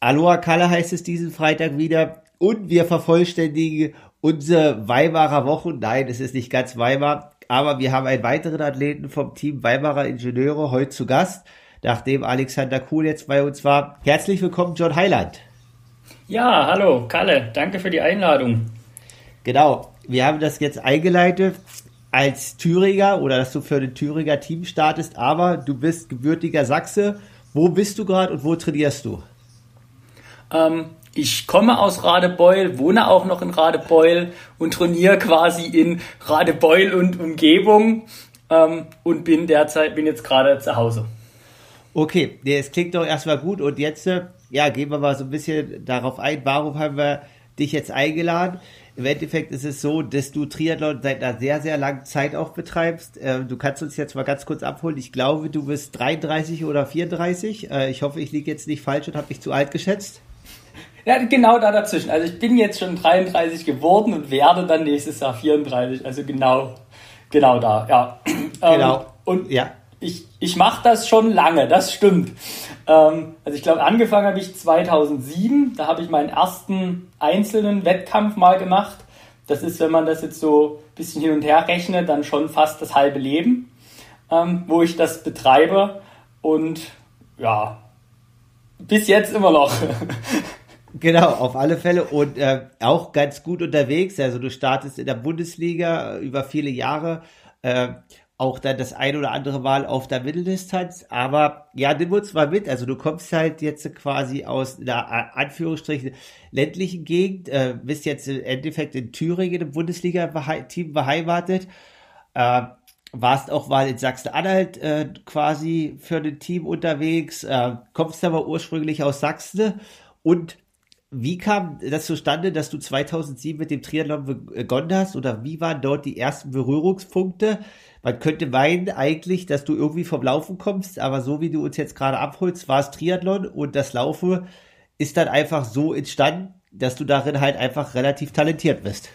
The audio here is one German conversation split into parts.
Aloha Kalle heißt es diesen Freitag wieder und wir vervollständigen unsere Weimarer Woche. Nein, es ist nicht ganz Weimar, aber wir haben einen weiteren Athleten vom Team Weimarer Ingenieure heute zu Gast, nachdem Alexander Kuhl jetzt bei uns war. Herzlich willkommen, John Heiland. Ja, hallo, Kalle, danke für die Einladung. Genau, wir haben das jetzt eingeleitet als Thüringer oder dass du für den Thüringer Team startest, aber du bist gebürtiger Sachse. Wo bist du gerade und wo trainierst du? Ähm, ich komme aus Radebeul, wohne auch noch in Radebeul und trainiere quasi in Radebeul und Umgebung ähm, und bin derzeit, bin jetzt gerade zu Hause. Okay, es klingt doch erstmal gut und jetzt, äh, ja, gehen wir mal so ein bisschen darauf ein, warum haben wir dich jetzt eingeladen? Im Endeffekt ist es so, dass du Triathlon seit einer sehr, sehr langen Zeit auch betreibst. Äh, du kannst uns jetzt mal ganz kurz abholen. Ich glaube, du bist 33 oder 34. Äh, ich hoffe, ich liege jetzt nicht falsch und habe dich zu alt geschätzt. Ja, genau da dazwischen. Also ich bin jetzt schon 33 geworden und werde dann nächstes Jahr 34. Also genau, genau da, ja. Genau. Ähm, und ja. Ich, ich mache das schon lange, das stimmt. Ähm, also ich glaube, angefangen habe ich 2007. Da habe ich meinen ersten einzelnen Wettkampf mal gemacht. Das ist, wenn man das jetzt so ein bisschen hin und her rechnet, dann schon fast das halbe Leben, ähm, wo ich das betreibe. Und ja, bis jetzt immer noch. Genau, auf alle Fälle und äh, auch ganz gut unterwegs. Also du startest in der Bundesliga über viele Jahre, äh, auch dann das ein oder andere Mal auf der Mitteldistanz. Aber ja, nimm uns mal mit. Also du kommst halt jetzt quasi aus einer Anführungsstrichen ländlichen Gegend, äh, bist jetzt im Endeffekt in Thüringen im Bundesliga-Team beheimatet. Äh, warst auch mal in Sachsen-Anhalt äh, quasi für ein Team unterwegs, äh, kommst aber ursprünglich aus Sachsen und wie kam das zustande, dass du 2007 mit dem Triathlon begonnen hast oder wie waren dort die ersten Berührungspunkte? Man könnte meinen eigentlich, dass du irgendwie vom Laufen kommst, aber so wie du uns jetzt gerade abholst, war es Triathlon und das Laufen ist dann einfach so entstanden, dass du darin halt einfach relativ talentiert bist.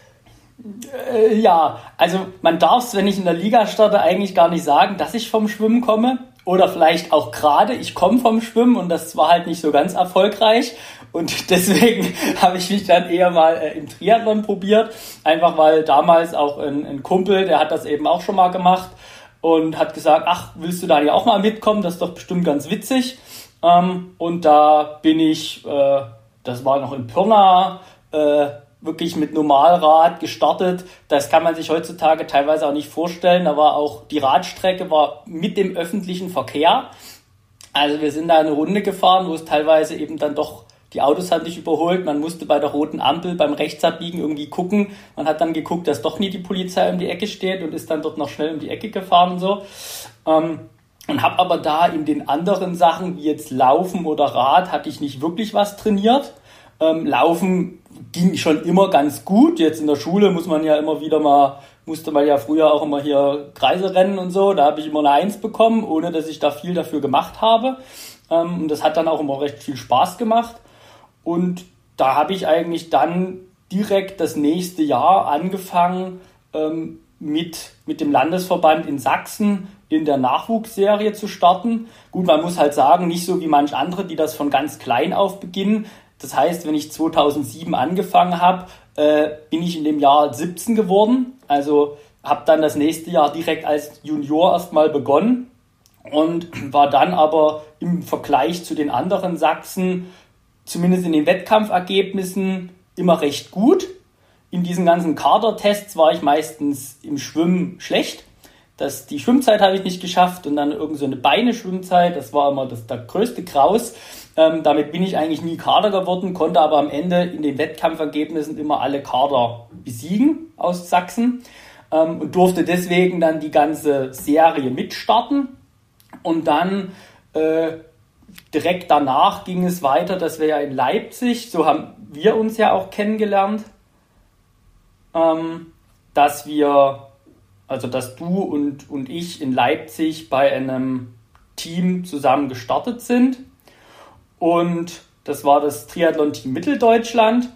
Äh, ja, also man darf es, wenn ich in der Liga starte, eigentlich gar nicht sagen, dass ich vom Schwimmen komme. Oder vielleicht auch gerade, ich komme vom Schwimmen und das war halt nicht so ganz erfolgreich. Und deswegen habe ich mich dann eher mal äh, im Triathlon probiert. Einfach weil damals auch ein, ein, Kumpel, der hat das eben auch schon mal gemacht und hat gesagt, ach, willst du da ja auch mal mitkommen? Das ist doch bestimmt ganz witzig. Ähm, und da bin ich, äh, das war noch in Pirna, äh, wirklich mit Normalrad gestartet. Das kann man sich heutzutage teilweise auch nicht vorstellen. War auch die Radstrecke war mit dem öffentlichen Verkehr. Also wir sind da eine Runde gefahren, wo es teilweise eben dann doch die Autos haben dich überholt. Man musste bei der roten Ampel beim Rechtsabbiegen irgendwie gucken. Man hat dann geguckt, dass doch nie die Polizei um die Ecke steht und ist dann dort noch schnell um die Ecke gefahren und so. Ähm, und habe aber da in den anderen Sachen, wie jetzt Laufen oder Rad, hatte ich nicht wirklich was trainiert. Ähm, Laufen ging schon immer ganz gut. Jetzt in der Schule muss man ja immer wieder mal, musste man ja früher auch immer hier Kreise rennen und so. Da habe ich immer eine Eins bekommen, ohne dass ich da viel dafür gemacht habe. Ähm, und das hat dann auch immer recht viel Spaß gemacht. Und da habe ich eigentlich dann direkt das nächste Jahr angefangen, ähm, mit, mit dem Landesverband in Sachsen in der Nachwuchsserie zu starten. Gut, man muss halt sagen, nicht so wie manch andere, die das von ganz klein auf beginnen. Das heißt, wenn ich 2007 angefangen habe, äh, bin ich in dem Jahr 17 geworden. Also habe dann das nächste Jahr direkt als Junior erstmal begonnen und war dann aber im Vergleich zu den anderen Sachsen zumindest in den Wettkampfergebnissen immer recht gut. In diesen ganzen Kadertests war ich meistens im Schwimmen schlecht. Das, die Schwimmzeit habe ich nicht geschafft und dann irgend so eine Beine-Schwimmzeit, das war immer das, der größte Kraus. Ähm, damit bin ich eigentlich nie Kader geworden, konnte aber am Ende in den Wettkampfergebnissen immer alle Kader besiegen aus Sachsen ähm, und durfte deswegen dann die ganze Serie mitstarten. Und dann äh, direkt danach ging es weiter, dass wir ja in Leipzig, so haben wir uns ja auch kennengelernt, ähm, dass wir, also dass du und, und ich in Leipzig bei einem Team zusammen gestartet sind. Und das war das Triathlon-Team Mitteldeutschland.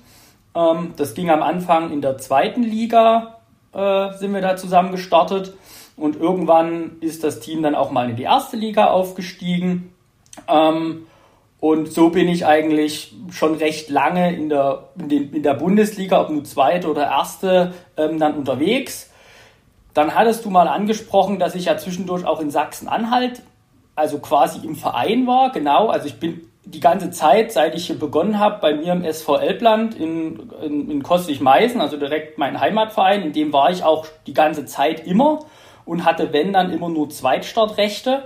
Ähm, das ging am Anfang in der zweiten Liga, äh, sind wir da zusammen gestartet. Und irgendwann ist das Team dann auch mal in die erste Liga aufgestiegen. Ähm, und so bin ich eigentlich schon recht lange in der, in, den, in der Bundesliga, ob nur zweite oder erste, ähm, dann unterwegs. Dann hattest du mal angesprochen, dass ich ja zwischendurch auch in Sachsen-Anhalt, also quasi im Verein war. Genau, also ich bin die ganze Zeit, seit ich hier begonnen habe, bei mir im SV Elbland in, in, in Kostlich-Meißen, also direkt mein Heimatverein, in dem war ich auch die ganze Zeit immer und hatte, wenn, dann immer nur Zweitstartrechte.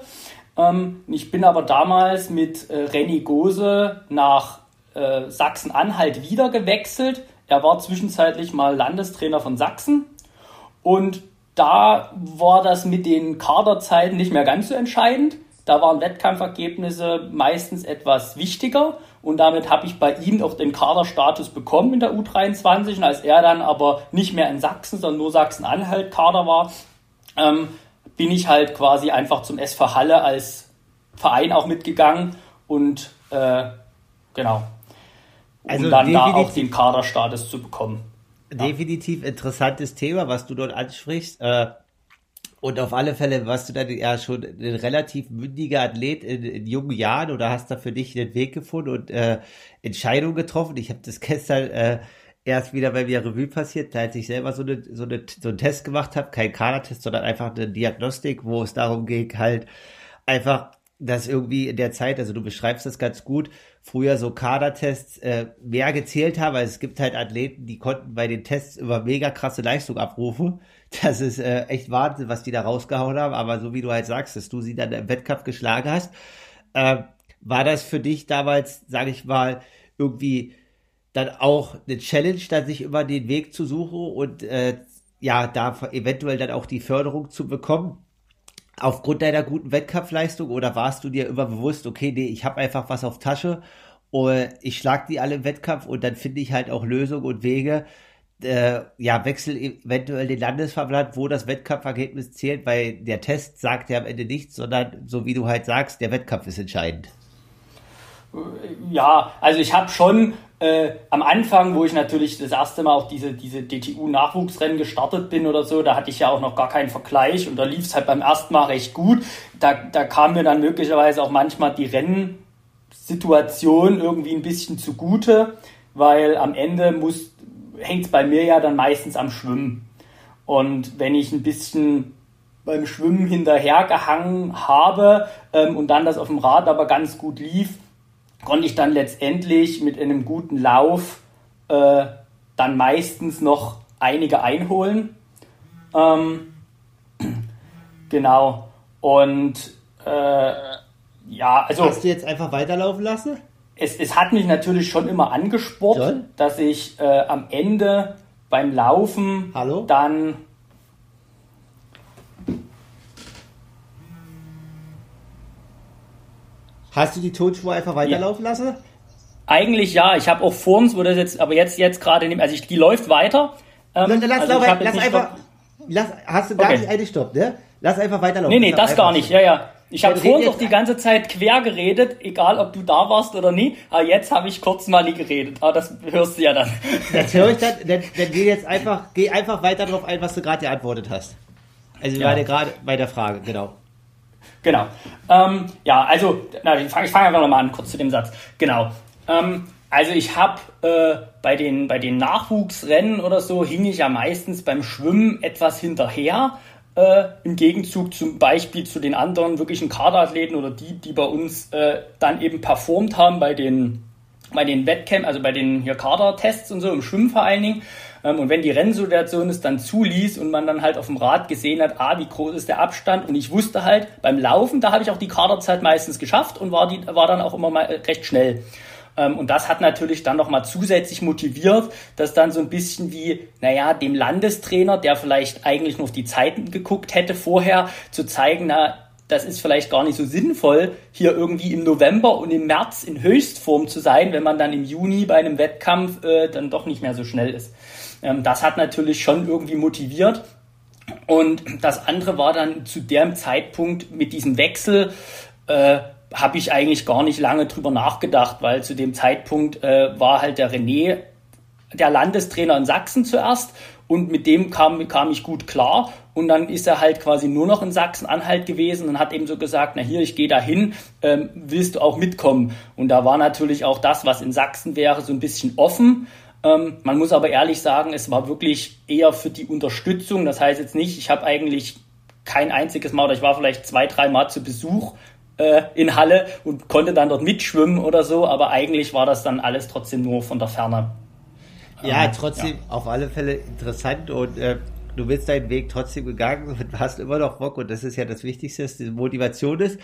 Ähm, ich bin aber damals mit äh, Renny Gose nach äh, Sachsen-Anhalt wieder gewechselt. Er war zwischenzeitlich mal Landestrainer von Sachsen und da war das mit den Kaderzeiten nicht mehr ganz so entscheidend. Da waren Wettkampfergebnisse meistens etwas wichtiger und damit habe ich bei ihm auch den Kaderstatus bekommen in der U23. Und als er dann aber nicht mehr in Sachsen, sondern nur Sachsen-Anhalt Kader war, ähm, bin ich halt quasi einfach zum SV Halle als Verein auch mitgegangen und äh, genau, um also dann da auch den Kaderstatus zu bekommen. Definitiv interessantes Thema, was du dort ansprichst. Äh, und auf alle Fälle warst du dann ja schon ein relativ mündiger Athlet in, in jungen Jahren oder hast da für dich den Weg gefunden und äh, Entscheidungen getroffen. Ich habe das gestern äh, erst wieder bei mir Revue passiert, als ich selber so, eine, so, eine, so einen Test gemacht habe, kein Kadertest, sondern einfach eine Diagnostik, wo es darum ging, halt einfach, dass irgendwie in der Zeit, also du beschreibst das ganz gut, früher so Kadertests äh, mehr gezählt haben, weil es gibt halt Athleten, die konnten bei den Tests über mega krasse Leistung abrufen. Das ist äh, echt Wahnsinn, was die da rausgehauen haben, aber so wie du halt sagst, dass du sie dann im Wettkampf geschlagen hast, äh, war das für dich damals, sage ich mal, irgendwie dann auch eine Challenge, dann sich über den Weg zu suchen und äh, ja, da eventuell dann auch die Förderung zu bekommen? aufgrund deiner guten Wettkampfleistung oder warst du dir immer bewusst, okay, nee, ich habe einfach was auf Tasche und ich schlag die alle im Wettkampf und dann finde ich halt auch Lösungen und Wege, äh, ja, wechsel eventuell den Landesverband, wo das Wettkampfergebnis zählt, weil der Test sagt ja am Ende nichts, sondern so wie du halt sagst, der Wettkampf ist entscheidend. Ja, also ich habe schon äh, am Anfang, wo ich natürlich das erste Mal auch diese, diese DTU-Nachwuchsrennen gestartet bin oder so, da hatte ich ja auch noch gar keinen Vergleich und da lief es halt beim ersten Mal recht gut. Da, da kam mir dann möglicherweise auch manchmal die Rennsituation irgendwie ein bisschen zugute, weil am Ende muss hängt es bei mir ja dann meistens am Schwimmen. Und wenn ich ein bisschen beim Schwimmen hinterhergehangen habe ähm, und dann das auf dem Rad aber ganz gut lief, konnte ich dann letztendlich mit einem guten Lauf äh, dann meistens noch einige einholen. Ähm, genau. Und äh, ja, also. Hast du jetzt einfach weiterlaufen lassen? Es, es hat mich natürlich schon immer angespornt, ja. dass ich äh, am Ende beim Laufen Hallo? dann Hast du die Tonspur einfach weiterlaufen ja. lassen? Eigentlich ja. Ich habe auch vor uns, wo das jetzt, aber jetzt, jetzt gerade, also ich, die läuft weiter. Ähm, lass, also lauf, lass einfach, lass, hast du gar okay. nicht eingestoppt, ne? Lass einfach weiterlaufen. Nee, nee, das gar nicht, ja, ja. Ich habe vorhin doch die ganze Zeit quer geredet, egal ob du da warst oder nie. Aber jetzt habe ich kurz mal nie geredet. Aber das hörst du ja dann. Das höre ich dann. Dann, dann geh jetzt einfach, geh einfach weiter darauf ein, was du gerade geantwortet hast. Also wir ja. waren gerade bei der Frage, genau. Genau. Ähm, ja, also, na, ich fange fang einfach nochmal an, kurz zu dem Satz. Genau. Ähm, also ich habe äh, bei, den, bei den Nachwuchsrennen oder so, hing ich ja meistens beim Schwimmen etwas hinterher. Äh, Im Gegenzug zum Beispiel zu den anderen wirklichen Kaderathleten oder die, die bei uns äh, dann eben performt haben bei den, bei den Wettkämpfen, also bei den hier Kadertests und so, im Schwimmen vor allen Dingen. Ähm, und wenn die Rennsituation es dann zuließ und man dann halt auf dem Rad gesehen hat, ah, wie groß ist der Abstand und ich wusste halt, beim Laufen, da habe ich auch die Kaderzeit meistens geschafft und war, die, war dann auch immer mal recht schnell. Ähm, und das hat natürlich dann nochmal zusätzlich motiviert, dass dann so ein bisschen wie, naja, dem Landestrainer, der vielleicht eigentlich nur auf die Zeiten geguckt hätte vorher, zu zeigen, na, das ist vielleicht gar nicht so sinnvoll, hier irgendwie im November und im März in Höchstform zu sein, wenn man dann im Juni bei einem Wettkampf äh, dann doch nicht mehr so schnell ist. Ähm, das hat natürlich schon irgendwie motiviert. Und das andere war dann zu dem Zeitpunkt mit diesem Wechsel, äh, habe ich eigentlich gar nicht lange drüber nachgedacht, weil zu dem Zeitpunkt äh, war halt der René der Landestrainer in Sachsen zuerst und mit dem kam, kam ich gut klar und dann ist er halt quasi nur noch in Sachsen-Anhalt gewesen und hat eben so gesagt, na hier, ich gehe da hin, ähm, willst du auch mitkommen? Und da war natürlich auch das, was in Sachsen wäre, so ein bisschen offen. Ähm, man muss aber ehrlich sagen, es war wirklich eher für die Unterstützung. Das heißt jetzt nicht, ich habe eigentlich kein einziges Mal oder ich war vielleicht zwei, drei Mal zu Besuch äh, in Halle und konnte dann dort mitschwimmen oder so, aber eigentlich war das dann alles trotzdem nur von der Ferne. Ja, ähm, trotzdem ja. auf alle Fälle interessant und äh, du bist deinen Weg trotzdem gegangen und hast immer noch Bock und das ist ja das Wichtigste, dass die Motivation ist.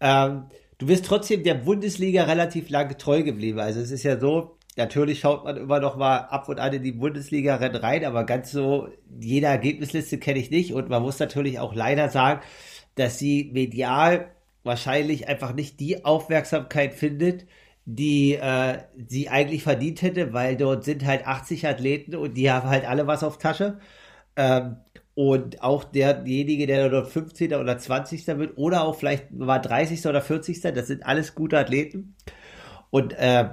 Ähm, du bist trotzdem der Bundesliga relativ lange treu geblieben. Also es ist ja so, natürlich schaut man immer noch mal ab und an in die Bundesliga rein, aber ganz so jede Ergebnisliste kenne ich nicht und man muss natürlich auch leider sagen, dass sie medial wahrscheinlich einfach nicht die Aufmerksamkeit findet, die äh, sie eigentlich verdient hätte, weil dort sind halt 80 Athleten und die haben halt alle was auf Tasche. Ähm, und auch derjenige, der dort 15. oder 20. wird, oder auch vielleicht war 30. oder 40. Das sind alles gute Athleten. Und äh,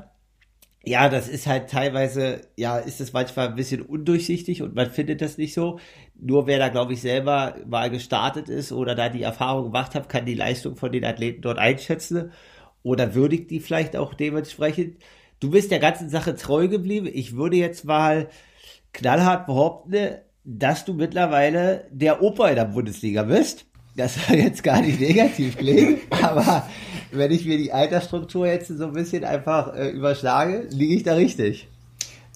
ja, das ist halt teilweise, ja, ist es manchmal ein bisschen undurchsichtig und man findet das nicht so. Nur wer da, glaube ich, selber mal gestartet ist oder da die Erfahrung gemacht hat, kann die Leistung von den Athleten dort einschätzen oder würdigt die vielleicht auch dementsprechend. Du bist der ganzen Sache treu geblieben. Ich würde jetzt mal knallhart behaupten, dass du mittlerweile der Opa in der Bundesliga bist. Das soll jetzt gar nicht negativ klingen, aber wenn ich mir die Altersstruktur jetzt so ein bisschen einfach äh, überschlage, liege ich da richtig.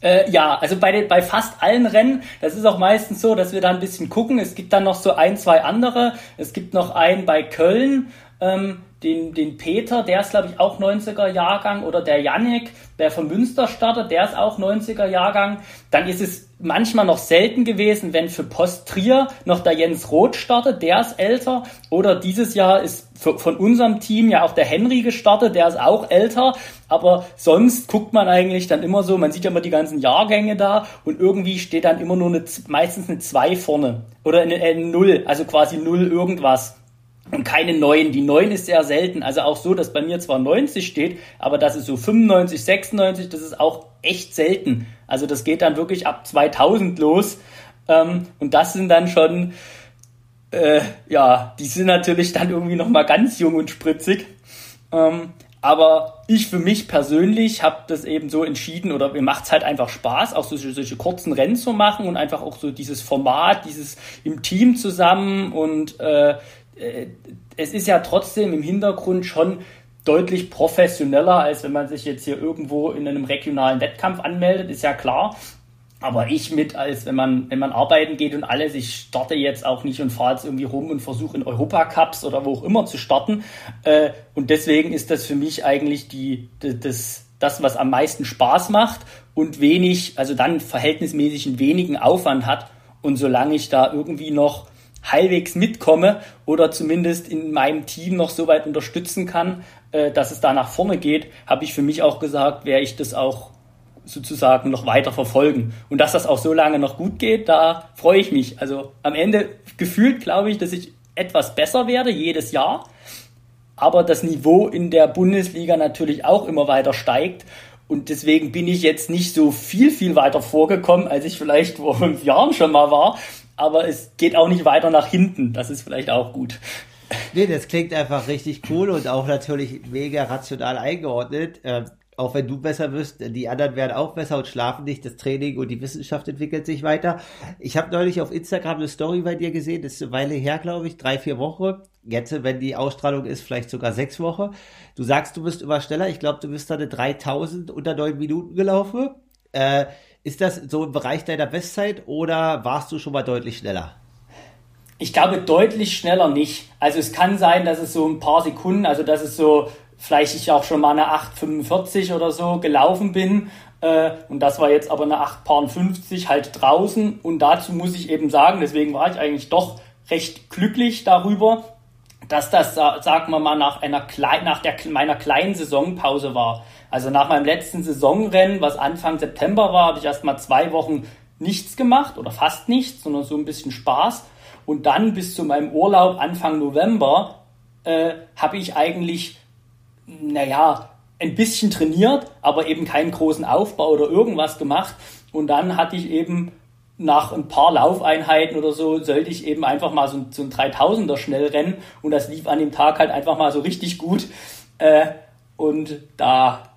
Äh, ja, also bei, den, bei fast allen Rennen, das ist auch meistens so, dass wir da ein bisschen gucken. Es gibt dann noch so ein, zwei andere. Es gibt noch einen bei Köln, ähm, den, den Peter, der ist glaube ich auch 90er Jahrgang oder der Yannick, der vom Münster startet, der ist auch 90er Jahrgang. Dann ist es manchmal noch selten gewesen, wenn für Post Trier noch der Jens Roth startet, der ist älter. Oder dieses Jahr ist von unserem Team ja auch der Henry gestartet, der ist auch älter. Aber sonst guckt man eigentlich dann immer so, man sieht ja immer die ganzen Jahrgänge da und irgendwie steht dann immer nur eine, meistens eine 2 vorne oder eine, eine 0, also quasi 0 irgendwas und keine neuen. Die neuen ist sehr selten. Also auch so, dass bei mir zwar 90 steht, aber das ist so 95, 96, das ist auch echt selten. Also das geht dann wirklich ab 2000 los. Ähm, und das sind dann schon, äh, ja, die sind natürlich dann irgendwie nochmal ganz jung und spritzig. Ähm, aber ich für mich persönlich habe das eben so entschieden oder mir macht es halt einfach Spaß, auch solche, solche kurzen Rennen zu machen und einfach auch so dieses Format, dieses im Team zusammen und äh, es ist ja trotzdem im Hintergrund schon deutlich professioneller, als wenn man sich jetzt hier irgendwo in einem regionalen Wettkampf anmeldet, ist ja klar. Aber ich mit, als wenn man, wenn man arbeiten geht und alles, ich starte jetzt auch nicht und fahre jetzt irgendwie rum und versuche in Europacups oder wo auch immer zu starten. Äh, und deswegen ist das für mich eigentlich die, das, das, was am meisten Spaß macht und wenig, also dann verhältnismäßig einen wenigen Aufwand hat. Und solange ich da irgendwie noch halbwegs mitkomme oder zumindest in meinem Team noch so weit unterstützen kann, äh, dass es da nach vorne geht, habe ich für mich auch gesagt, werde ich das auch sozusagen noch weiter verfolgen. Und dass das auch so lange noch gut geht, da freue ich mich. Also am Ende gefühlt glaube ich, dass ich etwas besser werde jedes Jahr, aber das Niveau in der Bundesliga natürlich auch immer weiter steigt. Und deswegen bin ich jetzt nicht so viel, viel weiter vorgekommen, als ich vielleicht vor fünf Jahren schon mal war aber es geht auch nicht weiter nach hinten. Das ist vielleicht auch gut. Nee, das klingt einfach richtig cool und auch natürlich mega rational eingeordnet. Ähm, auch wenn du besser wirst, die anderen werden auch besser und schlafen nicht. Das Training und die Wissenschaft entwickelt sich weiter. Ich habe neulich auf Instagram eine Story bei dir gesehen, das ist eine Weile her, glaube ich, drei, vier Wochen. Jetzt, wenn die Ausstrahlung ist, vielleicht sogar sechs Wochen. Du sagst, du bist immer schneller. Ich glaube, du bist da eine 3000 unter neun Minuten gelaufen. Äh, ist das so im Bereich deiner Bestzeit oder warst du schon mal deutlich schneller? Ich glaube deutlich schneller nicht. Also es kann sein, dass es so ein paar Sekunden, also dass es so vielleicht ich auch schon mal eine 8,45 oder so gelaufen bin. Äh, und das war jetzt aber eine 8,50 halt draußen. Und dazu muss ich eben sagen, deswegen war ich eigentlich doch recht glücklich darüber, dass das, sagen wir mal, nach einer nach der, meiner kleinen Saisonpause war. Also nach meinem letzten Saisonrennen, was Anfang September war, habe ich erst mal zwei Wochen nichts gemacht oder fast nichts, sondern so ein bisschen Spaß. Und dann bis zu meinem Urlaub Anfang November äh, habe ich eigentlich, naja, ein bisschen trainiert, aber eben keinen großen Aufbau oder irgendwas gemacht. Und dann hatte ich eben nach ein paar Laufeinheiten oder so, sollte ich eben einfach mal so, so ein 3000er schnell rennen. Und das lief an dem Tag halt einfach mal so richtig gut. Äh, und da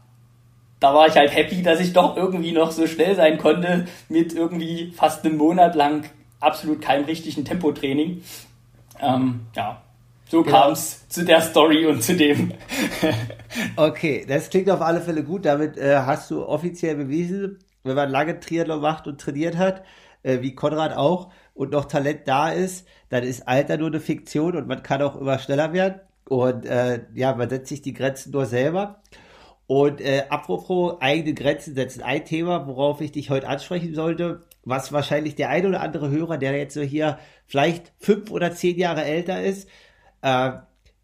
da war ich halt happy, dass ich doch irgendwie noch so schnell sein konnte mit irgendwie fast einem Monat lang absolut keinem richtigen Tempotraining. Ähm, ja, so genau. kam es zu der Story und zu dem. okay, das klingt auf alle Fälle gut. Damit äh, hast du offiziell bewiesen, wenn man lange Triathlon macht und trainiert hat, äh, wie Konrad auch, und noch Talent da ist, dann ist Alter nur eine Fiktion und man kann auch immer schneller werden. Und äh, ja, man setzt sich die Grenzen nur selber. Und äh, apropos eigene Grenzen setzen, ein Thema, worauf ich dich heute ansprechen sollte, was wahrscheinlich der ein oder andere Hörer, der jetzt so hier vielleicht fünf oder zehn Jahre älter ist, äh,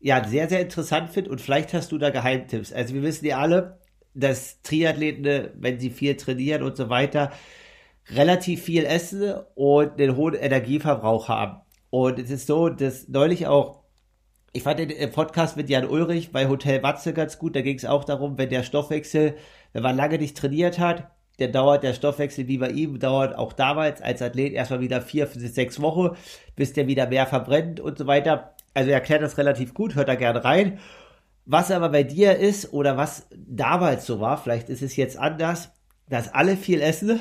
ja, sehr, sehr interessant findet und vielleicht hast du da Geheimtipps. Also wir wissen ja alle, dass Triathleten, wenn sie viel trainieren und so weiter, relativ viel essen und einen hohen Energieverbrauch haben. Und es ist so, dass neulich auch ich fand den Podcast mit Jan Ulrich bei Hotel Watze ganz gut. Da ging es auch darum, wenn der Stoffwechsel, wenn man lange nicht trainiert hat, dann dauert der Stoffwechsel wie bei ihm, dauert auch damals als Athlet erstmal wieder vier bis sechs Wochen, bis der wieder mehr verbrennt und so weiter. Also er erklärt das relativ gut, hört da gerne rein. Was aber bei dir ist oder was damals so war, vielleicht ist es jetzt anders, dass alle viel essen,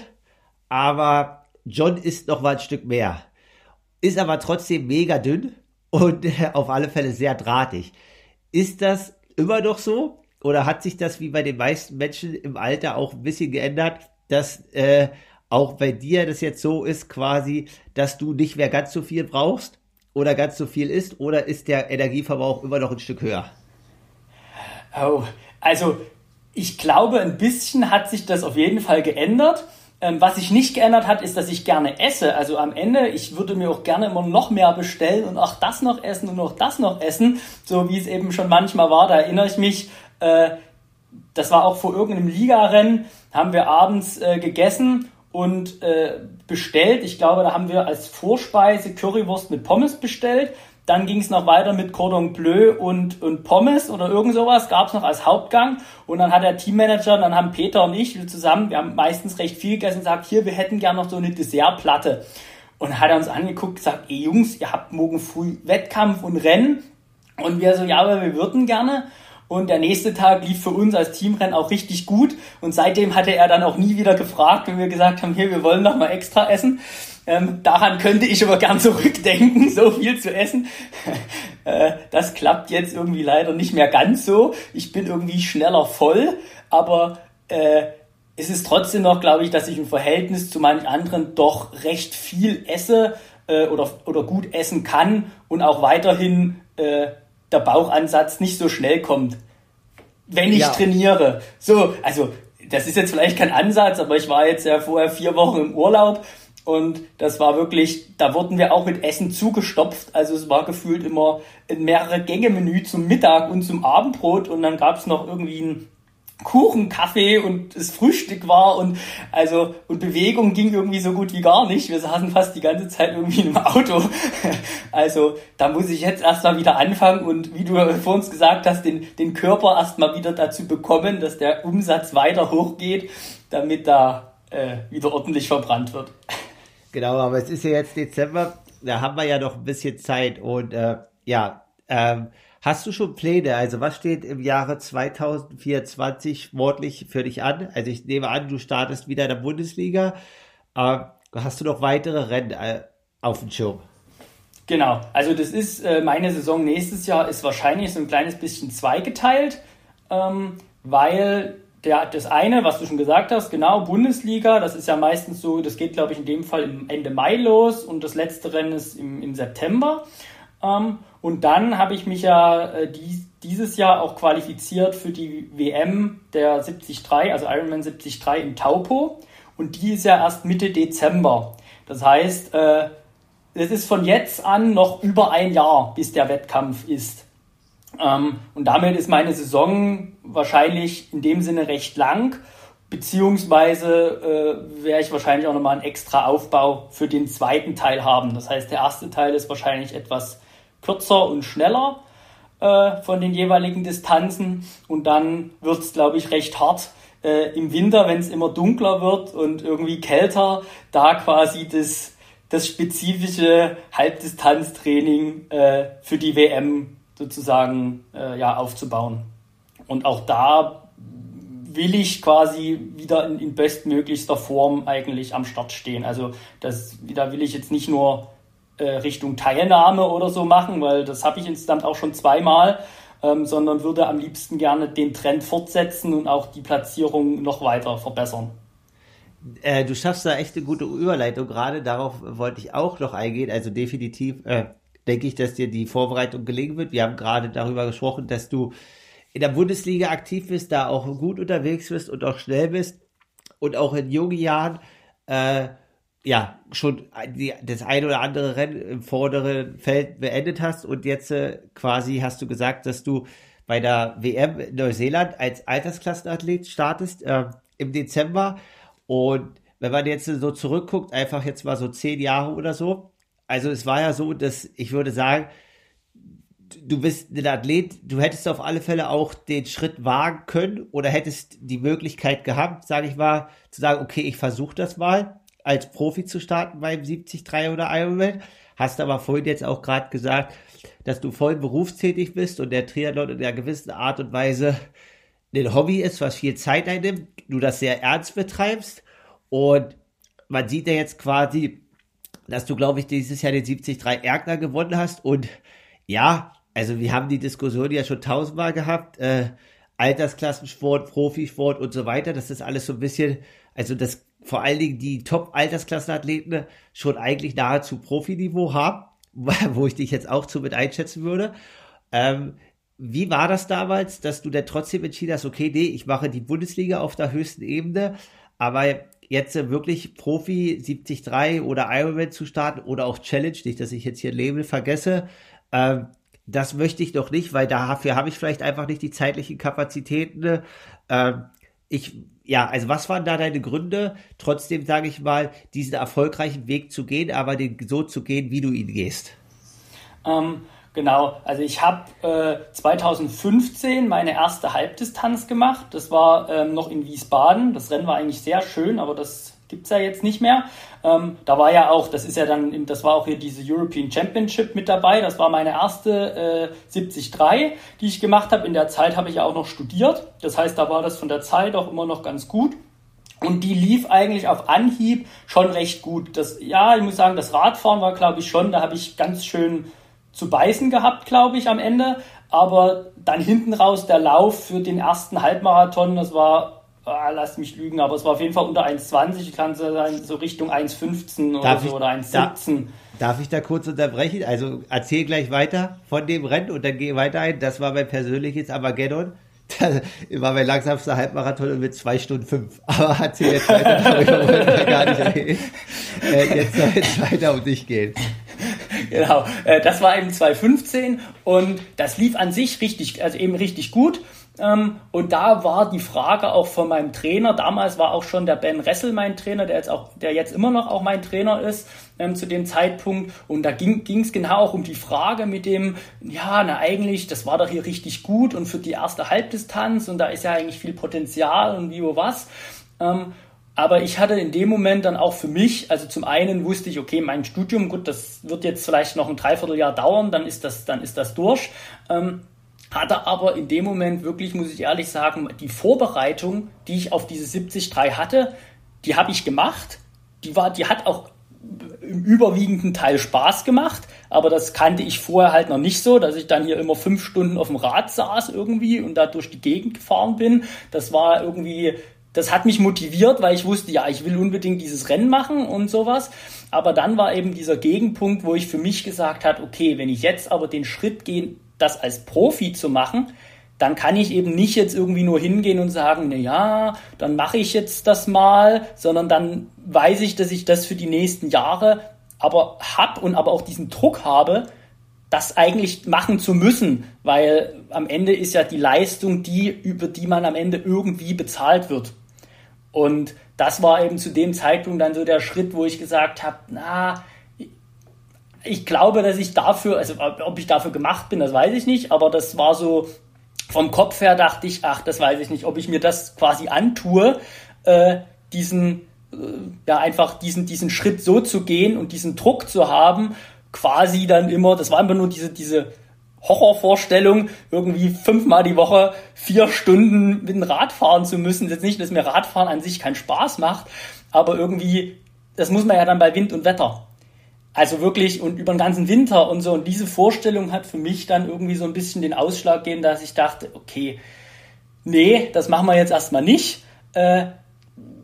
aber John isst noch mal ein Stück mehr. Ist aber trotzdem mega dünn und auf alle Fälle sehr drahtig. Ist das immer noch so? Oder hat sich das wie bei den meisten Menschen im Alter auch ein bisschen geändert, dass äh, auch bei dir das jetzt so ist, quasi, dass du nicht mehr ganz so viel brauchst oder ganz so viel isst? Oder ist der Energieverbrauch immer noch ein Stück höher? Oh, also ich glaube, ein bisschen hat sich das auf jeden Fall geändert. Ähm, was sich nicht geändert hat, ist, dass ich gerne esse. Also am Ende, ich würde mir auch gerne immer noch mehr bestellen und auch das noch essen und auch das noch essen, so wie es eben schon manchmal war. Da erinnere ich mich, äh, das war auch vor irgendeinem Ligarennen, haben wir abends äh, gegessen und äh, bestellt. Ich glaube, da haben wir als Vorspeise Currywurst mit Pommes bestellt. Dann ging es noch weiter mit Cordon Bleu und, und Pommes oder irgend sowas, gab es noch als Hauptgang. Und dann hat der Teammanager, dann haben Peter und ich zusammen, wir haben meistens recht viel gegessen, gesagt, hier, wir hätten gern noch so eine Dessertplatte. Und hat er uns angeguckt, gesagt, ey Jungs, ihr habt morgen früh Wettkampf und Rennen. Und wir so, ja, aber wir würden gerne. Und der nächste Tag lief für uns als Teamrennen auch richtig gut. Und seitdem hatte er dann auch nie wieder gefragt, wenn wir gesagt haben, hier, wir wollen noch mal extra essen. Ähm, daran könnte ich aber gern zurückdenken, so viel zu essen. äh, das klappt jetzt irgendwie leider nicht mehr ganz so. Ich bin irgendwie schneller voll, aber äh, es ist trotzdem noch, glaube ich, dass ich im Verhältnis zu manchen anderen doch recht viel esse äh, oder, oder gut essen kann und auch weiterhin äh, der Bauchansatz nicht so schnell kommt, wenn ich ja. trainiere. So, also das ist jetzt vielleicht kein Ansatz, aber ich war jetzt ja vorher vier Wochen im Urlaub und das war wirklich, da wurden wir auch mit Essen zugestopft. Also es war gefühlt immer ein mehrere Gänge-Menü zum Mittag und zum Abendbrot. Und dann gab es noch irgendwie einen Kuchen, Kaffee und das Frühstück war und also und Bewegung ging irgendwie so gut wie gar nicht. Wir saßen fast die ganze Zeit irgendwie im Auto. Also da muss ich jetzt erstmal wieder anfangen und wie du vor uns gesagt hast, den, den Körper erstmal wieder dazu bekommen, dass der Umsatz weiter hochgeht, damit da äh, wieder ordentlich verbrannt wird. Genau, aber es ist ja jetzt Dezember, da haben wir ja noch ein bisschen Zeit und äh, ja, ähm, hast du schon Pläne? Also was steht im Jahre 2024 sportlich für dich an? Also ich nehme an, du startest wieder in der Bundesliga. Äh, hast du noch weitere Rennen äh, auf dem Schirm? Genau, also das ist äh, meine Saison nächstes Jahr ist wahrscheinlich so ein kleines bisschen zweigeteilt, ähm, weil der, das eine, was du schon gesagt hast, genau, Bundesliga, das ist ja meistens so, das geht, glaube ich, in dem Fall Ende Mai los und das letzte Rennen ist im, im September. Ähm, und dann habe ich mich ja äh, dies, dieses Jahr auch qualifiziert für die WM der 73, also Ironman 73 in Taupo. Und die ist ja erst Mitte Dezember. Das heißt, äh, es ist von jetzt an noch über ein Jahr, bis der Wettkampf ist. Ähm, und damit ist meine Saison wahrscheinlich in dem Sinne recht lang, beziehungsweise äh, werde ich wahrscheinlich auch nochmal einen extra Aufbau für den zweiten Teil haben. Das heißt, der erste Teil ist wahrscheinlich etwas kürzer und schneller äh, von den jeweiligen Distanzen und dann wird es, glaube ich, recht hart äh, im Winter, wenn es immer dunkler wird und irgendwie kälter, da quasi das, das spezifische Halbdistanztraining äh, für die WM sozusagen äh, ja, aufzubauen. Und auch da will ich quasi wieder in, in, bestmöglichster Form eigentlich am Start stehen. Also das, da will ich jetzt nicht nur Richtung Teilnahme oder so machen, weil das habe ich insgesamt auch schon zweimal, ähm, sondern würde am liebsten gerne den Trend fortsetzen und auch die Platzierung noch weiter verbessern. Äh, du schaffst da echt eine gute Überleitung gerade, darauf wollte ich auch noch eingehen. Also definitiv äh, denke ich, dass dir die Vorbereitung gelingen wird. Wir haben gerade darüber gesprochen, dass du in der Bundesliga aktiv bist, da auch gut unterwegs bist und auch schnell bist und auch in jungen Jahren äh, ja schon die, das ein oder andere Rennen im vorderen Feld beendet hast und jetzt äh, quasi hast du gesagt, dass du bei der WM in Neuseeland als Altersklassenathlet startest äh, im Dezember. Und wenn man jetzt so zurückguckt, einfach jetzt mal so zehn Jahre oder so, also es war ja so, dass ich würde sagen, du bist ein Athlet, du hättest auf alle Fälle auch den Schritt wagen können oder hättest die Möglichkeit gehabt, sage ich mal, zu sagen, okay, ich versuche das mal, als Profi zu starten beim 73 oder Ironman. Hast aber vorhin jetzt auch gerade gesagt, dass du voll berufstätig bist und der Triathlon in einer gewissen Art und Weise ein Hobby ist, was viel Zeit einnimmt, du das sehr ernst betreibst. Und man sieht ja jetzt quasi, dass du, glaube ich, dieses Jahr den 73 Erkner gewonnen hast. Und ja, also wir haben die Diskussion ja schon tausendmal gehabt, äh, Altersklassensport, Profisport und so weiter, das ist alles so ein bisschen, also das vor allen Dingen die Top-Altersklassenathleten schon eigentlich nahezu Profiniveau haben, wo ich dich jetzt auch zu mit einschätzen würde. Ähm, wie war das damals, dass du dann trotzdem entschieden hast, okay, nee, ich mache die Bundesliga auf der höchsten Ebene, aber jetzt wirklich Profi 73 oder Ironman zu starten oder auch Challenge, nicht, dass ich jetzt hier Label vergesse, ähm, das möchte ich doch nicht, weil dafür habe ich vielleicht einfach nicht die zeitlichen Kapazitäten. Ähm, ich, ja, also was waren da deine Gründe, trotzdem, sage ich mal, diesen erfolgreichen Weg zu gehen, aber den so zu gehen, wie du ihn gehst? Ähm, genau, also ich habe äh, 2015 meine erste Halbdistanz gemacht. Das war ähm, noch in Wiesbaden. Das Rennen war eigentlich sehr schön, aber das gibt es ja jetzt nicht mehr. Ähm, da war ja auch, das ist ja dann, das war auch hier diese European Championship mit dabei. Das war meine erste äh, 73, die ich gemacht habe. In der Zeit habe ich ja auch noch studiert. Das heißt, da war das von der Zeit auch immer noch ganz gut. Und die lief eigentlich auf Anhieb schon recht gut. Das, ja, ich muss sagen, das Radfahren war, glaube ich, schon, da habe ich ganz schön zu beißen gehabt, glaube ich, am Ende. Aber dann hinten raus der Lauf für den ersten Halbmarathon, das war ah, lasst mich lügen, aber es war auf jeden Fall unter 1,20. Ich kann so sein, so Richtung 1,15 oder so oder 1,17. Darf ich da kurz unterbrechen? Also erzähl gleich weiter von dem Rennen und dann geh weiter ein. Das war mein persönliches Armageddon. Das war mein langsamster Halbmarathon mit zwei Stunden fünf. Aber erzähl jetzt weiter, darüber wollen wir gar nicht reden. Äh, jetzt soll es weiter um dich gehen. Genau, äh, das war eben 2,15 und das lief an sich richtig, also eben richtig gut. Ähm, und da war die Frage auch von meinem Trainer, damals war auch schon der Ben Ressel mein Trainer, der jetzt auch, der jetzt immer noch auch mein Trainer ist, ähm, zu dem Zeitpunkt. Und da ging es genau auch um die Frage mit dem, ja, na eigentlich, das war doch hier richtig gut und für die erste Halbdistanz und da ist ja eigentlich viel Potenzial und wie wo was. Ähm, aber ich hatte in dem Moment dann auch für mich, also zum einen wusste ich, okay, mein Studium, gut, das wird jetzt vielleicht noch ein Dreivierteljahr dauern, dann ist das, dann ist das durch. Ähm, hatte aber in dem Moment wirklich, muss ich ehrlich sagen, die Vorbereitung, die ich auf diese 73 hatte, die habe ich gemacht. Die war, die hat auch im überwiegenden Teil Spaß gemacht, aber das kannte ich vorher halt noch nicht so, dass ich dann hier immer fünf Stunden auf dem Rad saß irgendwie und da durch die Gegend gefahren bin. Das war irgendwie, das hat mich motiviert, weil ich wusste, ja, ich will unbedingt dieses Rennen machen und sowas. Aber dann war eben dieser Gegenpunkt, wo ich für mich gesagt habe, okay, wenn ich jetzt aber den Schritt gehen das als Profi zu machen, dann kann ich eben nicht jetzt irgendwie nur hingehen und sagen, na ja, dann mache ich jetzt das mal, sondern dann weiß ich, dass ich das für die nächsten Jahre aber hab und aber auch diesen Druck habe, das eigentlich machen zu müssen, weil am Ende ist ja die Leistung die, über die man am Ende irgendwie bezahlt wird. Und das war eben zu dem Zeitpunkt dann so der Schritt, wo ich gesagt habe, na, ich glaube, dass ich dafür, also ob ich dafür gemacht bin, das weiß ich nicht, aber das war so vom Kopf her dachte ich, ach, das weiß ich nicht, ob ich mir das quasi antue, äh, diesen, äh, ja, einfach diesen, diesen Schritt so zu gehen und diesen Druck zu haben, quasi dann immer, das war einfach nur diese, diese Horrorvorstellung, irgendwie fünfmal die Woche vier Stunden mit dem Rad fahren zu müssen. Jetzt nicht, dass mir Radfahren an sich keinen Spaß macht, aber irgendwie, das muss man ja dann bei Wind und Wetter. Also wirklich und über den ganzen Winter und so. Und diese Vorstellung hat für mich dann irgendwie so ein bisschen den Ausschlag gegeben, dass ich dachte, okay, nee, das machen wir jetzt erstmal nicht. Äh,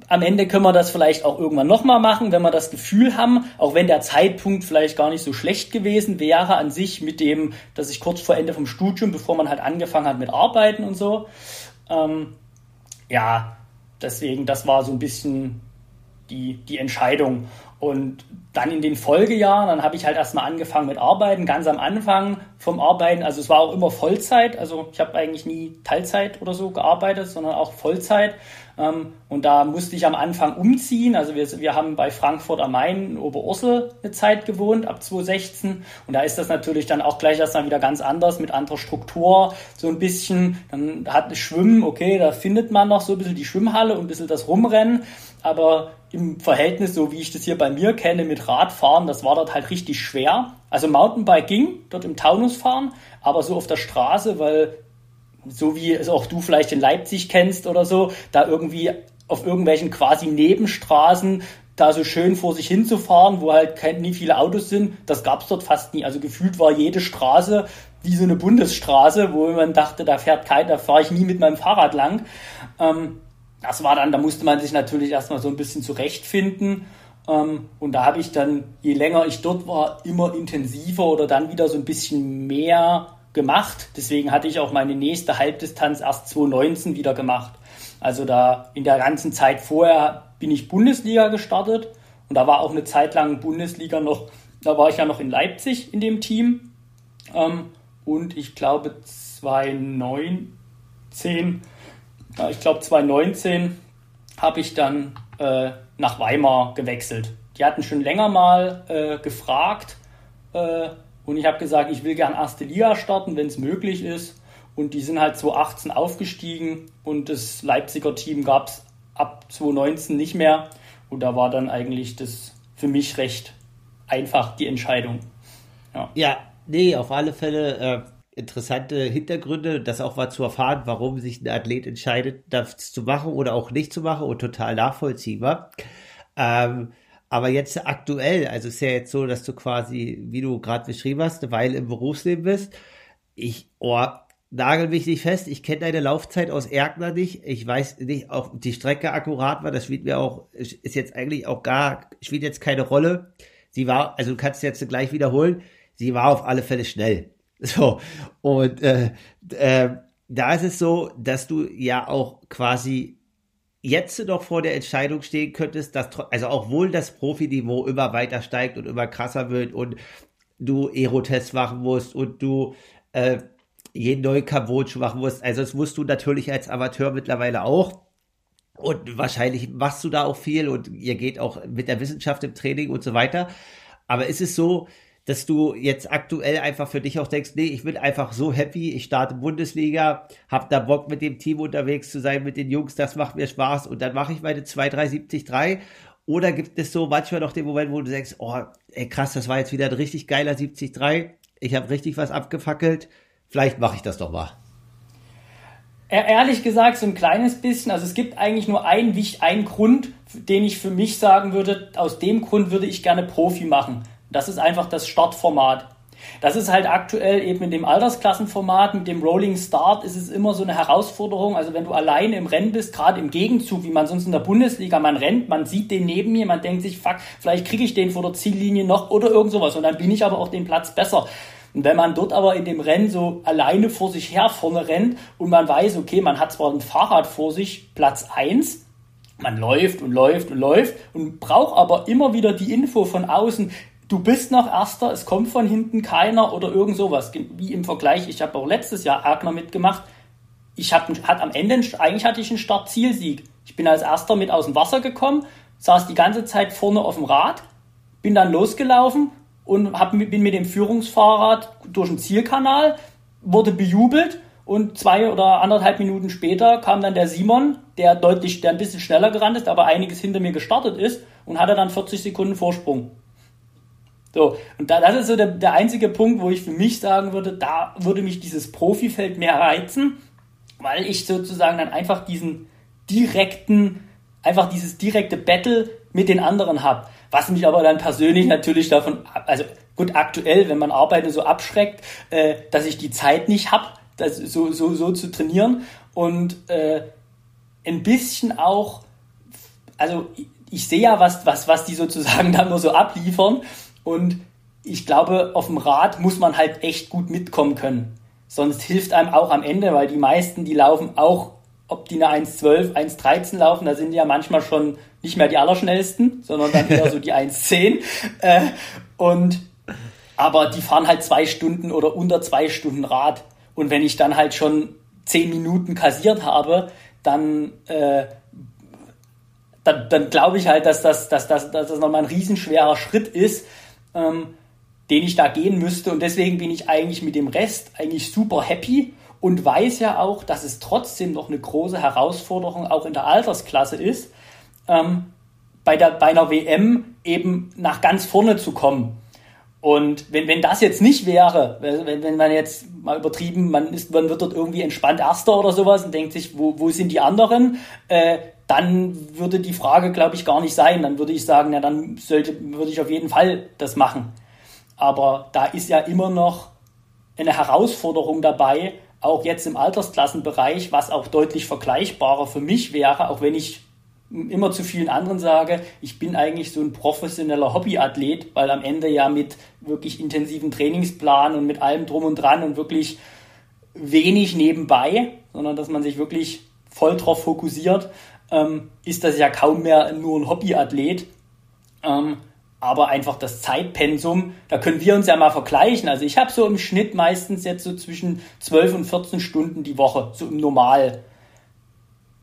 am Ende können wir das vielleicht auch irgendwann nochmal machen, wenn wir das Gefühl haben, auch wenn der Zeitpunkt vielleicht gar nicht so schlecht gewesen wäre an sich mit dem, dass ich kurz vor Ende vom Studium, bevor man halt angefangen hat mit Arbeiten und so. Ähm, ja, deswegen, das war so ein bisschen die, die Entscheidung. Und dann in den Folgejahren, dann habe ich halt erstmal angefangen mit Arbeiten, ganz am Anfang vom Arbeiten, also es war auch immer Vollzeit, also ich habe eigentlich nie Teilzeit oder so gearbeitet, sondern auch Vollzeit. Ähm, und da musste ich am Anfang umziehen. Also wir, wir haben bei Frankfurt am Main in Oberursel eine Zeit gewohnt, ab 2016. Und da ist das natürlich dann auch gleich erstmal wieder ganz anders, mit anderer Struktur, so ein bisschen. Dann hat Schwimmen, okay, da findet man noch so ein bisschen die Schwimmhalle und ein bisschen das Rumrennen. Aber im Verhältnis, so wie ich das hier bei mir kenne, mit Radfahren, das war dort halt richtig schwer. Also Mountainbike ging, dort im Taunus fahren, aber so auf der Straße, weil so wie es auch du vielleicht in Leipzig kennst oder so, da irgendwie auf irgendwelchen quasi Nebenstraßen da so schön vor sich hinzufahren, wo halt nie viele Autos sind, das gab es dort fast nie. Also gefühlt war jede Straße wie so eine Bundesstraße, wo man dachte, da fährt kein, da fahre ich nie mit meinem Fahrrad lang. Ähm, das war dann, da musste man sich natürlich erstmal so ein bisschen zurechtfinden. Ähm, und da habe ich dann, je länger ich dort war, immer intensiver oder dann wieder so ein bisschen mehr gemacht. Deswegen hatte ich auch meine nächste Halbdistanz erst 2019 wieder gemacht. Also da in der ganzen Zeit vorher bin ich Bundesliga gestartet und da war auch eine Zeit lang Bundesliga noch, da war ich ja noch in Leipzig in dem Team. Ähm, und ich glaube 2019, ja, ich glaube 2019 habe ich dann äh, nach Weimar gewechselt. Die hatten schon länger mal äh, gefragt, äh, und ich habe gesagt, ich will gern erste Liga starten, wenn es möglich ist. Und die sind halt 2018 aufgestiegen und das Leipziger Team gab es ab 2019 nicht mehr. Und da war dann eigentlich das für mich recht einfach die Entscheidung. Ja, ja nee, auf alle Fälle äh, interessante Hintergründe, das auch mal zu erfahren, warum sich ein Athlet entscheidet, das zu machen oder auch nicht zu machen und total nachvollziehbar. Ähm, aber jetzt aktuell, also ist ja jetzt so, dass du quasi, wie du gerade beschrieben hast, eine Weile im Berufsleben bist. Ich, oh, nagel mich nicht fest. Ich kenne deine Laufzeit aus Erkner nicht. Ich weiß nicht, ob die Strecke akkurat war. Das spielt mir auch, ist jetzt eigentlich auch gar, spielt jetzt keine Rolle. Sie war, also du kannst jetzt gleich wiederholen. Sie war auf alle Fälle schnell. So. Und, äh, äh, da ist es so, dass du ja auch quasi jetzt noch vor der Entscheidung stehen könntest, dass, also auch wohl das Profiniveau immer weiter steigt und immer krasser wird und du Aerotests machen musst und du äh, jeden neuen Cambodge machen musst. Also das musst du natürlich als Amateur mittlerweile auch. Und wahrscheinlich machst du da auch viel und ihr geht auch mit der Wissenschaft im Training und so weiter. Aber ist es so, dass du jetzt aktuell einfach für dich auch denkst, nee, ich bin einfach so happy, ich starte Bundesliga, hab da Bock mit dem Team unterwegs zu sein, mit den Jungs, das macht mir Spaß und dann mache ich meine 2-3-70-3 oder gibt es so manchmal noch den Moment, wo du denkst, oh, ey krass, das war jetzt wieder ein richtig geiler 70-3, ich habe richtig was abgefackelt, vielleicht mache ich das doch mal. Ehrlich gesagt, so ein kleines bisschen. Also es gibt eigentlich nur einen, einen Grund, den ich für mich sagen würde, aus dem Grund würde ich gerne Profi machen. Das ist einfach das Startformat. Das ist halt aktuell eben in dem Altersklassenformat mit dem Rolling Start ist es immer so eine Herausforderung. Also wenn du alleine im Rennen bist, gerade im Gegenzug, wie man sonst in der Bundesliga, man rennt, man sieht den neben mir, man denkt sich, fuck, vielleicht kriege ich den vor der Ziellinie noch oder irgend sowas und dann bin ich aber auch den Platz besser. Und wenn man dort aber in dem Rennen so alleine vor sich her vorne rennt und man weiß, okay, man hat zwar ein Fahrrad vor sich, Platz eins, man läuft und läuft und läuft und braucht aber immer wieder die Info von außen, du bist noch Erster, es kommt von hinten keiner oder irgend sowas. Wie im Vergleich, ich habe auch letztes Jahr Agner mitgemacht. Ich habe hat am Ende, eigentlich hatte ich einen Start-Zielsieg. Ich bin als Erster mit aus dem Wasser gekommen, saß die ganze Zeit vorne auf dem Rad, bin dann losgelaufen und hab, bin mit dem Führungsfahrrad durch den Zielkanal, wurde bejubelt und zwei oder anderthalb Minuten später kam dann der Simon, der deutlich, der ein bisschen schneller gerannt ist, aber einiges hinter mir gestartet ist und hatte dann 40 Sekunden Vorsprung. So, und da, das ist so der, der einzige Punkt, wo ich für mich sagen würde, da würde mich dieses Profifeld mehr reizen, weil ich sozusagen dann einfach diesen direkten, einfach dieses direkte Battle mit den anderen habe. Was mich aber dann persönlich natürlich davon, also gut, aktuell, wenn man arbeitet, so abschreckt, äh, dass ich die Zeit nicht habe, das so, so, so zu trainieren und äh, ein bisschen auch, also ich sehe ja, was, was, was die sozusagen da nur so abliefern und ich glaube, auf dem Rad muss man halt echt gut mitkommen können. Sonst hilft einem auch am Ende, weil die meisten, die laufen auch, ob die eine 1,12, 1,13 laufen, da sind die ja manchmal schon nicht mehr die allerschnellsten, sondern dann eher so die 1,10. Äh, und aber die fahren halt zwei Stunden oder unter zwei Stunden Rad. Und wenn ich dann halt schon zehn Minuten kassiert habe, dann, äh, dann, dann glaube ich halt, dass das, dass, dass, dass das nochmal ein riesenschwerer Schritt ist, ähm, den ich da gehen müsste. Und deswegen bin ich eigentlich mit dem Rest eigentlich super happy und weiß ja auch, dass es trotzdem noch eine große Herausforderung auch in der Altersklasse ist, ähm, bei, der, bei einer WM eben nach ganz vorne zu kommen. Und wenn, wenn das jetzt nicht wäre, wenn, wenn man jetzt mal übertrieben, man, ist, man wird dort irgendwie entspannt Erster oder sowas und denkt sich, wo, wo sind die anderen, äh, dann würde die Frage, glaube ich, gar nicht sein. Dann würde ich sagen, na dann sollte, würde ich auf jeden Fall das machen. Aber da ist ja immer noch eine Herausforderung dabei, auch jetzt im Altersklassenbereich, was auch deutlich vergleichbarer für mich wäre, auch wenn ich immer zu vielen anderen sage, ich bin eigentlich so ein professioneller Hobbyathlet, weil am Ende ja mit wirklich intensiven Trainingsplan und mit allem drum und dran und wirklich wenig nebenbei, sondern dass man sich wirklich voll drauf fokussiert, ähm, ist das ja kaum mehr nur ein Hobbyathlet. Ähm, aber einfach das Zeitpensum, da können wir uns ja mal vergleichen. Also ich habe so im Schnitt meistens jetzt so zwischen 12 und 14 Stunden die Woche, so im Normal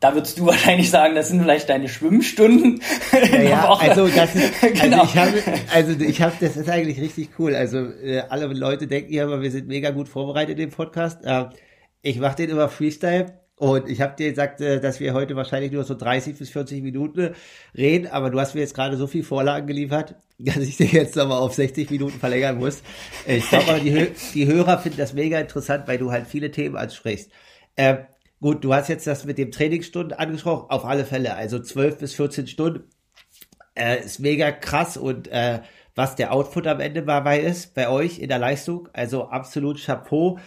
da würdest du wahrscheinlich sagen, das sind vielleicht deine Schwimmstunden. Ja, ja also das ist, also genau. ich habe, also ich habe, das ist eigentlich richtig cool. Also äh, alle Leute denken ja immer, wir sind mega gut vorbereitet im Podcast. Äh, ich mache den immer Freestyle und ich habe dir gesagt, äh, dass wir heute wahrscheinlich nur so 30 bis 40 Minuten reden, aber du hast mir jetzt gerade so viel Vorlagen geliefert, dass ich dir jetzt nochmal auf 60 Minuten verlängern muss. Äh, ich glaube die, die Hörer finden das mega interessant, weil du halt viele Themen ansprichst. Äh, Gut, du hast jetzt das mit dem Trainingsstunden angesprochen, auf alle Fälle. Also 12 bis 14 Stunden äh, ist mega krass und äh, was der Output am Ende dabei ist, bei euch in der Leistung, also absolut Chapeau.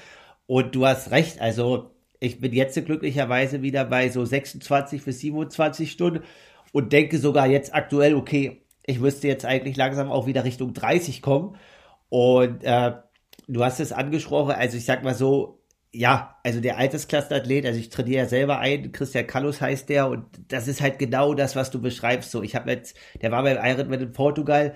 Und du hast recht, also ich bin jetzt glücklicherweise wieder bei so 26 bis 27 Stunden und denke sogar jetzt aktuell, okay, ich müsste jetzt eigentlich langsam auch wieder Richtung 30 kommen. Und äh, du hast es angesprochen, also ich sag mal so, ja, also der Altersklassenathlet, also ich trainiere ja selber ein, Christian Kallus heißt der und das ist halt genau das, was du beschreibst. So, ich habe jetzt, der war beim Ironman in Portugal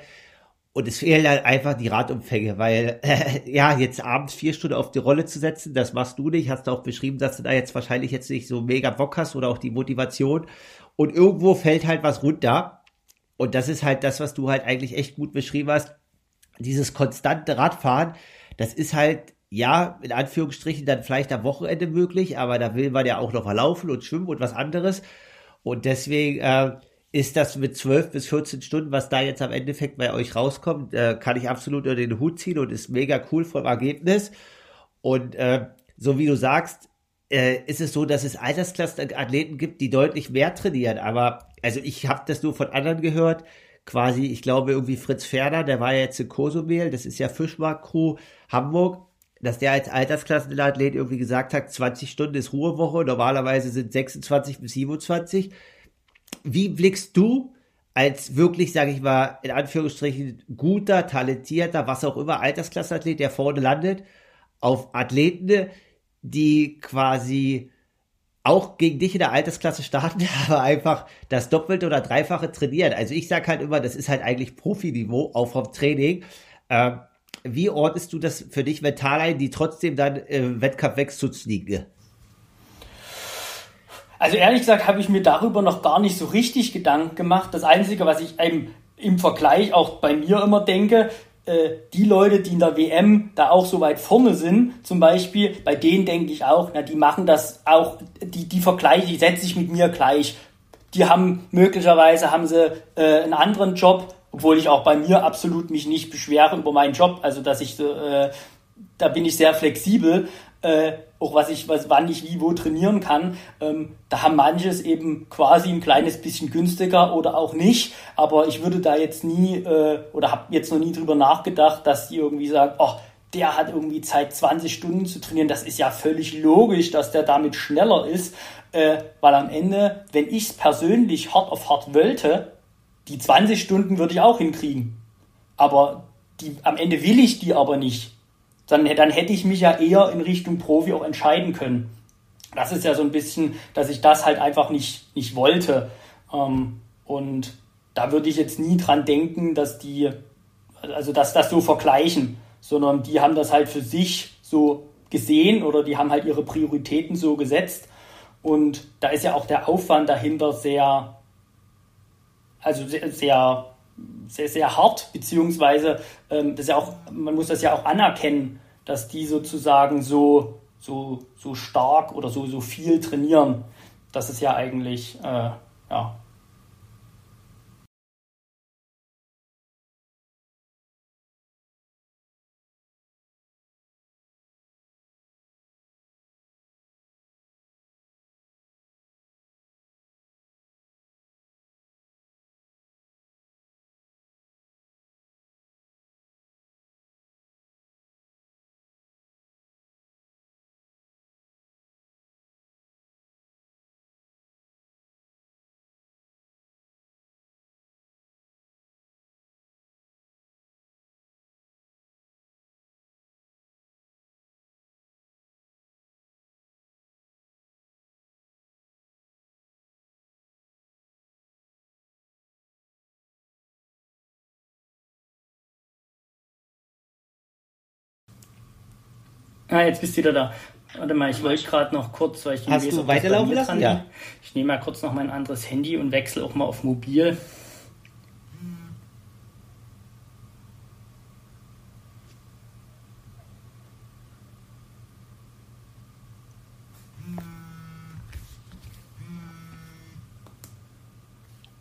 und es fehlen halt einfach die Radumfänge, weil äh, ja, jetzt abends vier Stunden auf die Rolle zu setzen, das machst du nicht, hast du auch beschrieben, dass du da jetzt wahrscheinlich jetzt nicht so mega Bock hast oder auch die Motivation. Und irgendwo fällt halt was runter. Und das ist halt das, was du halt eigentlich echt gut beschrieben hast, dieses konstante Radfahren, das ist halt ja, in Anführungsstrichen dann vielleicht am Wochenende möglich, aber da will man ja auch noch mal laufen und schwimmen und was anderes. Und deswegen äh, ist das mit 12 bis 14 Stunden, was da jetzt am Endeffekt bei euch rauskommt, äh, kann ich absolut unter den Hut ziehen und ist mega cool vom Ergebnis. Und äh, so wie du sagst, äh, ist es so, dass es Altersklassenathleten gibt, die deutlich mehr trainieren. Aber also ich habe das nur von anderen gehört. Quasi, ich glaube irgendwie Fritz Ferner, der war ja jetzt in Kosumel, das ist ja Fischmarkt-Crew Hamburg dass der als Altersklassenathlet irgendwie gesagt hat, 20 Stunden ist Ruhewoche, normalerweise sind 26 bis 27. Wie blickst du als wirklich, sage ich mal, in Anführungsstrichen guter, talentierter, was auch immer, Altersklassenathlet, der vorne landet, auf Athleten, die quasi auch gegen dich in der Altersklasse starten, aber einfach das Doppelte oder Dreifache trainieren. Also ich sage halt immer, das ist halt eigentlich Profiniveau, auch vom Training. Ähm, wie ordnest du das für dich mental ein, die trotzdem dann im Wettkampf wegzuziehen? Also ehrlich gesagt habe ich mir darüber noch gar nicht so richtig Gedanken gemacht. Das Einzige, was ich eben im Vergleich auch bei mir immer denke, äh, die Leute, die in der WM da auch so weit vorne sind, zum Beispiel, bei denen denke ich auch, na, die machen das auch, die, die vergleichen, die setzen sich mit mir gleich. Die haben möglicherweise haben sie äh, einen anderen Job, obwohl ich auch bei mir absolut mich nicht beschwere über meinen Job, also dass ich äh, da bin ich sehr flexibel, äh, auch was ich, was, wann ich wie wo trainieren kann. Ähm, da haben manches eben quasi ein kleines bisschen günstiger oder auch nicht. Aber ich würde da jetzt nie äh, oder habe jetzt noch nie drüber nachgedacht, dass die irgendwie sagen, oh, der hat irgendwie Zeit, 20 Stunden zu trainieren. Das ist ja völlig logisch, dass der damit schneller ist. Äh, weil am Ende, wenn ich es persönlich hart auf hart wollte, die 20 Stunden würde ich auch hinkriegen. Aber die, am Ende will ich die aber nicht dann, dann hätte ich mich ja eher in Richtung Profi auch entscheiden können. Das ist ja so ein bisschen, dass ich das halt einfach nicht, nicht wollte. Ähm, und da würde ich jetzt nie dran denken, dass die, also dass das so vergleichen, sondern die haben das halt für sich so gesehen oder die haben halt ihre Prioritäten so gesetzt. Und da ist ja auch der Aufwand dahinter sehr, also sehr, sehr sehr, sehr hart, beziehungsweise ähm, das ja auch, man muss das ja auch anerkennen, dass die sozusagen so, so, so stark oder so, so viel trainieren. Das ist ja eigentlich, äh, ja, Ah, jetzt bist du wieder da. Warte mal, ich wollte gerade noch kurz, weil ich Hast weiß, du weiterlaufen lassen? Ja. Ich nehme mal kurz noch mein anderes Handy und wechsle auch mal auf mobil.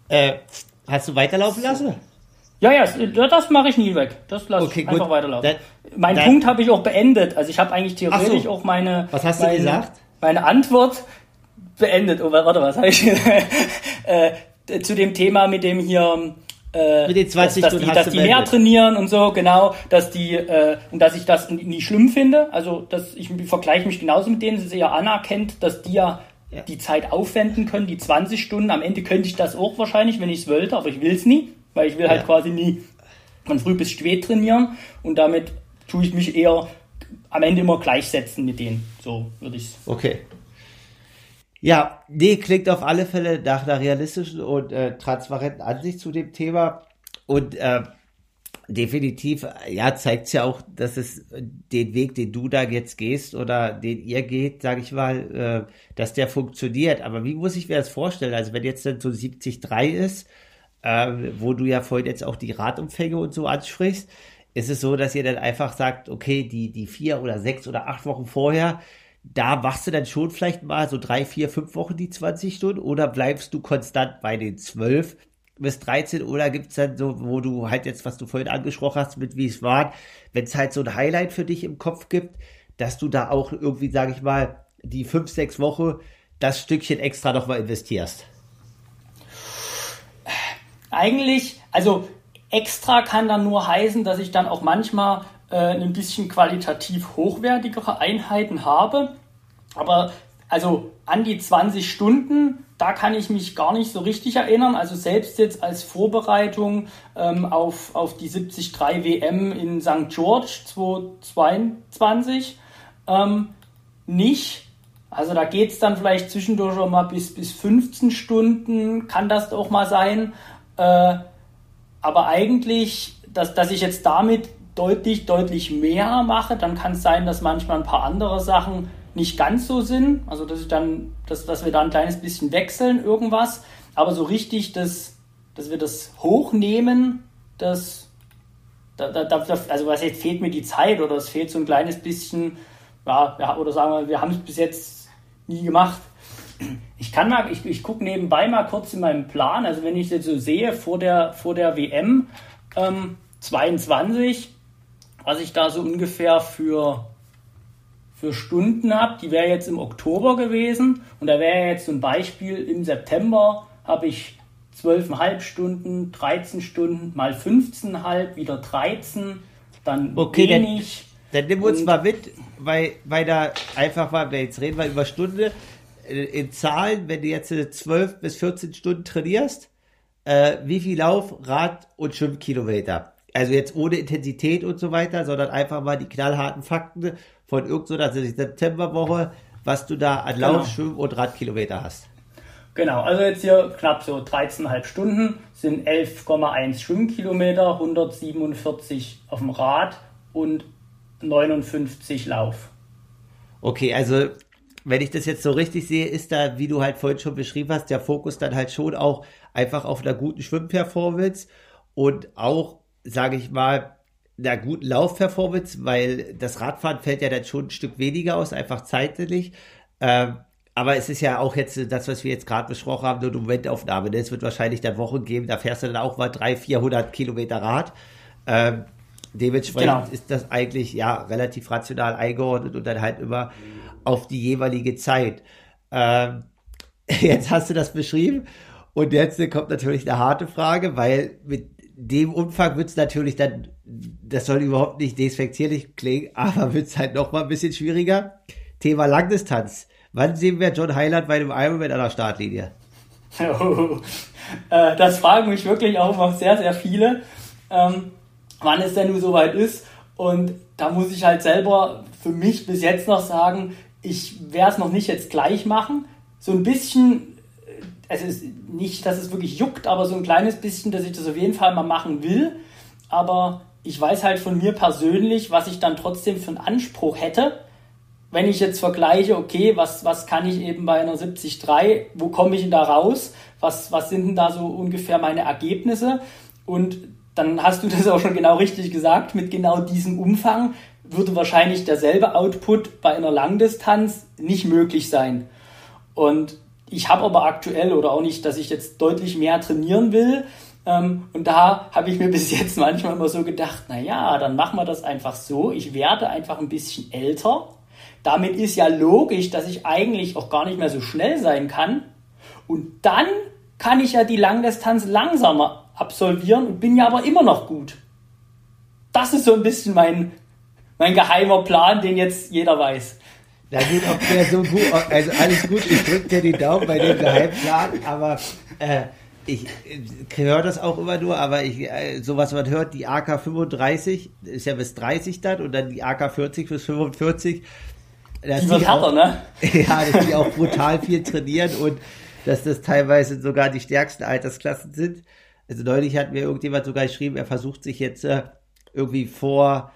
Äh, hast du weiterlaufen lassen? Ja, ja, das mache ich nie weg. Das lasse okay, ich einfach weiterlaufen. Dann, mein dann, Punkt habe ich auch beendet. Also ich habe eigentlich theoretisch so. auch meine. Was hast meine, du gesagt? Meine Antwort beendet. Oh, warte, was habe ich äh, zu dem Thema mit dem hier. Äh, mit den 20 dass, dass die, dass die mehr trainieren und so, genau, dass die äh, und dass ich das nie schlimm finde. Also, dass ich vergleiche mich genauso mit denen, sie ja anerkennt, dass die ja ja. die Zeit aufwenden können, die 20 Stunden. Am Ende könnte ich das auch wahrscheinlich, wenn ich es wollte, aber ich will es nie weil ich will halt ja. quasi nie von früh bis spät trainieren und damit tue ich mich eher am Ende immer gleichsetzen mit denen. So würde ich es. Okay. Ja, nee, klingt auf alle Fälle nach einer realistischen und äh, transparenten Ansicht zu dem Thema. Und äh, definitiv, ja, zeigt es ja auch, dass es den Weg, den du da jetzt gehst oder den ihr geht, sage ich mal, äh, dass der funktioniert. Aber wie muss ich mir das vorstellen? Also wenn jetzt dann so 73 ist, äh, wo du ja vorhin jetzt auch die Radumfänge und so ansprichst, ist es so, dass ihr dann einfach sagt, okay, die, die vier oder sechs oder acht Wochen vorher, da machst du dann schon vielleicht mal so drei, vier, fünf Wochen die 20 Stunden oder bleibst du konstant bei den zwölf bis 13 oder gibt es dann so, wo du halt jetzt, was du vorhin angesprochen hast, mit wie es war, wenn es halt so ein Highlight für dich im Kopf gibt, dass du da auch irgendwie, sage ich mal, die fünf, sechs Wochen das Stückchen extra nochmal investierst? Eigentlich, also extra kann dann nur heißen, dass ich dann auch manchmal äh, ein bisschen qualitativ hochwertigere Einheiten habe. Aber also an die 20 Stunden, da kann ich mich gar nicht so richtig erinnern. Also selbst jetzt als Vorbereitung ähm, auf, auf die 73 WM in St. George 2022 ähm, nicht. Also da geht es dann vielleicht zwischendurch schon mal bis, bis 15 Stunden, kann das auch mal sein. Äh, aber eigentlich, dass, dass ich jetzt damit deutlich, deutlich mehr mache, dann kann es sein, dass manchmal ein paar andere Sachen nicht ganz so sind. Also dass ich dann, dass, dass wir da ein kleines bisschen wechseln, irgendwas. Aber so richtig, dass, dass wir das hochnehmen, das, da, da, also was jetzt fehlt mir die Zeit oder es fehlt so ein kleines bisschen, ja oder sagen wir, wir haben es bis jetzt nie gemacht. Ich kann mal, ich, ich gucke nebenbei mal kurz in meinem Plan, also wenn ich jetzt so sehe, vor der, vor der WM ähm, 22, was ich da so ungefähr für, für Stunden habe, die wäre jetzt im Oktober gewesen und da wäre jetzt zum Beispiel im September habe ich 12,5 Stunden, 13 Stunden, mal 15,5, wieder 13, dann okay, wenig. Dann, dann nimm uns mal mit, weil, weil da einfach mal, jetzt reden wir über Stunde, in Zahlen, wenn du jetzt 12 bis 14 Stunden trainierst, äh, wie viel Lauf, Rad und Schwimmkilometer? Also jetzt ohne Intensität und so weiter, sondern einfach mal die knallharten Fakten von irgendeiner also Septemberwoche, was du da an Lauf, genau. Schwimm- und Radkilometer hast. Genau, also jetzt hier knapp so 13,5 Stunden, sind 11,1 Schwimmkilometer, 147 auf dem Rad und 59 Lauf. Okay, also wenn ich das jetzt so richtig sehe, ist da, wie du halt vorhin schon beschrieben hast, der Fokus dann halt schon auch einfach auf einer guten Schwimmperformance und auch, sage ich mal, einer guten Laufperformance, weil das Radfahren fällt ja dann schon ein Stück weniger aus, einfach zeitlich. Ähm, aber es ist ja auch jetzt das, was wir jetzt gerade besprochen haben, nur eine Momentaufnahme. Ne? Es wird wahrscheinlich dann Wochen geben, da fährst du dann auch mal 300, 400 Kilometer Rad. Ähm, dementsprechend genau. ist das eigentlich ja relativ rational eingeordnet und dann halt immer auf die jeweilige Zeit. Ähm, jetzt hast du das beschrieben und jetzt kommt natürlich eine harte Frage, weil mit dem Umfang wird es natürlich dann, das soll überhaupt nicht despektierlich klingen, aber wird es halt noch mal ein bisschen schwieriger. Thema Langdistanz Wann sehen wir John Highland bei einem Ironman an der Startlinie? Oh, äh, das fragen mich wirklich auch noch sehr, sehr viele, ähm, wann es denn nun soweit ist. Und da muss ich halt selber für mich bis jetzt noch sagen, ich werde es noch nicht jetzt gleich machen. So ein bisschen, äh, es ist nicht, dass es wirklich juckt, aber so ein kleines bisschen, dass ich das auf jeden Fall mal machen will. Aber ich weiß halt von mir persönlich, was ich dann trotzdem für einen Anspruch hätte wenn ich jetzt vergleiche, okay, was, was kann ich eben bei einer 73, wo komme ich denn da raus? Was, was sind denn da so ungefähr meine Ergebnisse? Und dann hast du das auch schon genau richtig gesagt, mit genau diesem Umfang würde wahrscheinlich derselbe Output bei einer Langdistanz nicht möglich sein. Und ich habe aber aktuell oder auch nicht, dass ich jetzt deutlich mehr trainieren will. Ähm, und da habe ich mir bis jetzt manchmal immer so gedacht, na ja, dann machen wir das einfach so. Ich werde einfach ein bisschen älter damit ist ja logisch, dass ich eigentlich auch gar nicht mehr so schnell sein kann. Und dann kann ich ja die Langdistanz langsamer absolvieren und bin ja aber immer noch gut. Das ist so ein bisschen mein, mein geheimer Plan, den jetzt jeder weiß. Na gut, ob der so gut, also alles gut, ich drücke dir die Daumen bei dem Geheimplan, aber äh, ich höre das auch immer nur, aber ich, äh, sowas man hört, die AK 35 ist ja bis 30 dann und dann die AK 40 bis 45 dass die, die auch, ne? Ja, dass die auch brutal viel trainieren und dass das teilweise sogar die stärksten Altersklassen sind. Also neulich hat mir irgendjemand sogar geschrieben, er versucht sich jetzt äh, irgendwie vor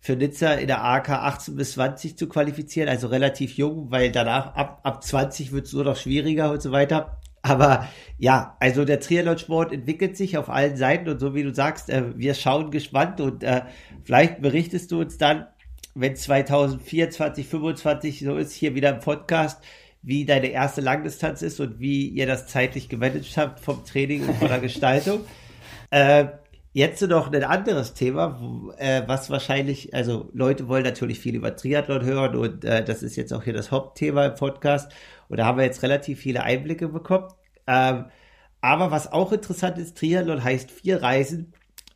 für Nizza in der AK 18 bis 20 zu qualifizieren, also relativ jung, weil danach ab, ab 20 wird es nur noch schwieriger und so weiter. Aber ja, also der Triathlon-Sport entwickelt sich auf allen Seiten und so wie du sagst, äh, wir schauen gespannt und äh, vielleicht berichtest du uns dann, wenn 2024, 2025 so ist, hier wieder im Podcast, wie deine erste Langdistanz ist und wie ihr das zeitlich gemanagt habt vom Training und von der Gestaltung. Äh, jetzt noch ein anderes Thema, wo, äh, was wahrscheinlich, also Leute wollen natürlich viel über Triathlon hören und äh, das ist jetzt auch hier das Hauptthema im Podcast und da haben wir jetzt relativ viele Einblicke bekommen. Ähm, aber was auch interessant ist, Triathlon heißt vier Reisen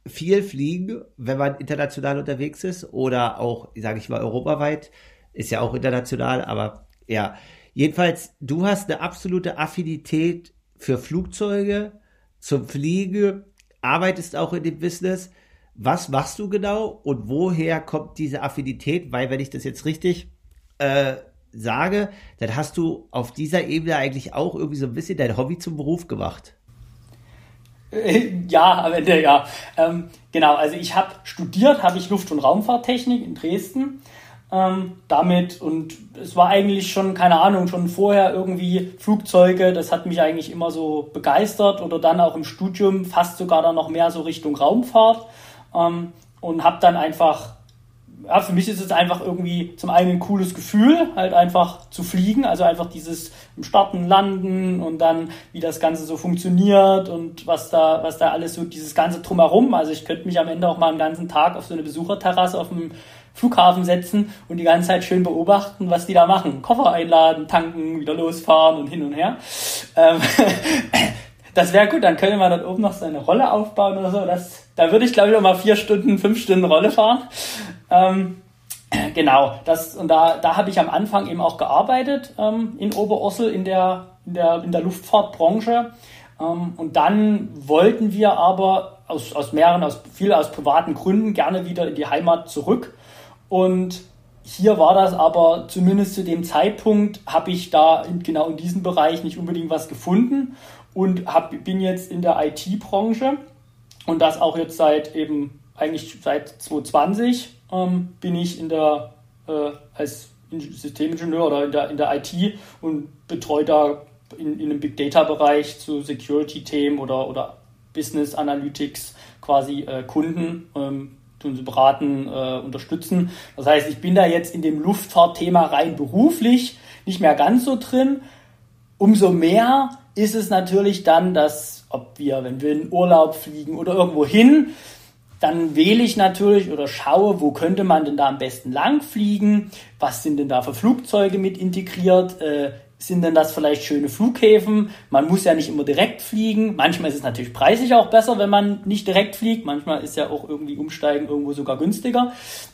viel fliegen, wenn man international unterwegs ist oder auch, sage ich mal, europaweit. Ist ja auch international, aber ja. Jedenfalls, du hast eine absolute Affinität für Flugzeuge, zum Fliegen, arbeitest auch in dem Business. Was machst du genau und woher kommt diese Affinität? Weil, wenn ich das jetzt richtig äh, sage, dann hast du auf dieser Ebene eigentlich auch irgendwie so ein bisschen dein Hobby zum Beruf gemacht. Ja, am Ende ja. Ähm, genau, also ich habe studiert, habe ich Luft- und Raumfahrttechnik in Dresden. Ähm, damit und es war eigentlich schon, keine Ahnung, schon vorher irgendwie Flugzeuge, das hat mich eigentlich immer so begeistert oder dann auch im Studium fast sogar dann noch mehr so Richtung Raumfahrt. Ähm, und habe dann einfach ja, für mich ist es einfach irgendwie zum einen ein cooles Gefühl, halt einfach zu fliegen, also einfach dieses Starten, Landen und dann wie das Ganze so funktioniert und was da, was da alles so, dieses ganze drumherum. Also ich könnte mich am Ende auch mal einen ganzen Tag auf so eine Besucherterrasse auf dem Flughafen setzen und die ganze Zeit schön beobachten, was die da machen. Koffer einladen, tanken, wieder losfahren und hin und her. Ähm, das wäre gut, dann könnte man dort oben noch so eine Rolle aufbauen oder so. Das, da würde ich glaube ich auch mal vier Stunden, fünf Stunden Rolle fahren. Ähm, genau, das, und da, da habe ich am Anfang eben auch gearbeitet ähm, in Oberursel in der, in der, in der Luftfahrtbranche. Ähm, und dann wollten wir aber aus, aus mehreren, aus viel aus privaten Gründen gerne wieder in die Heimat zurück. Und hier war das aber zumindest zu dem Zeitpunkt, habe ich da in, genau in diesem Bereich nicht unbedingt was gefunden und hab, bin jetzt in der IT-Branche und das auch jetzt seit eben eigentlich seit 2020 ähm, bin ich in der, äh, als Systemingenieur oder in der, in der IT und betreue da in, in einem Big Data Bereich zu Security-Themen oder, oder Business Analytics quasi äh, Kunden, ähm, tun sie beraten, äh, unterstützen. Das heißt, ich bin da jetzt in dem Luftfahrtthema rein beruflich nicht mehr ganz so drin. Umso mehr ist es natürlich dann, dass, ob wir, wenn wir in Urlaub fliegen oder irgendwo hin, dann wähle ich natürlich oder schaue, wo könnte man denn da am besten lang fliegen? Was sind denn da für Flugzeuge mit integriert? Äh, sind denn das vielleicht schöne Flughäfen? Man muss ja nicht immer direkt fliegen. Manchmal ist es natürlich preislich auch besser, wenn man nicht direkt fliegt. Manchmal ist ja auch irgendwie Umsteigen irgendwo sogar günstiger.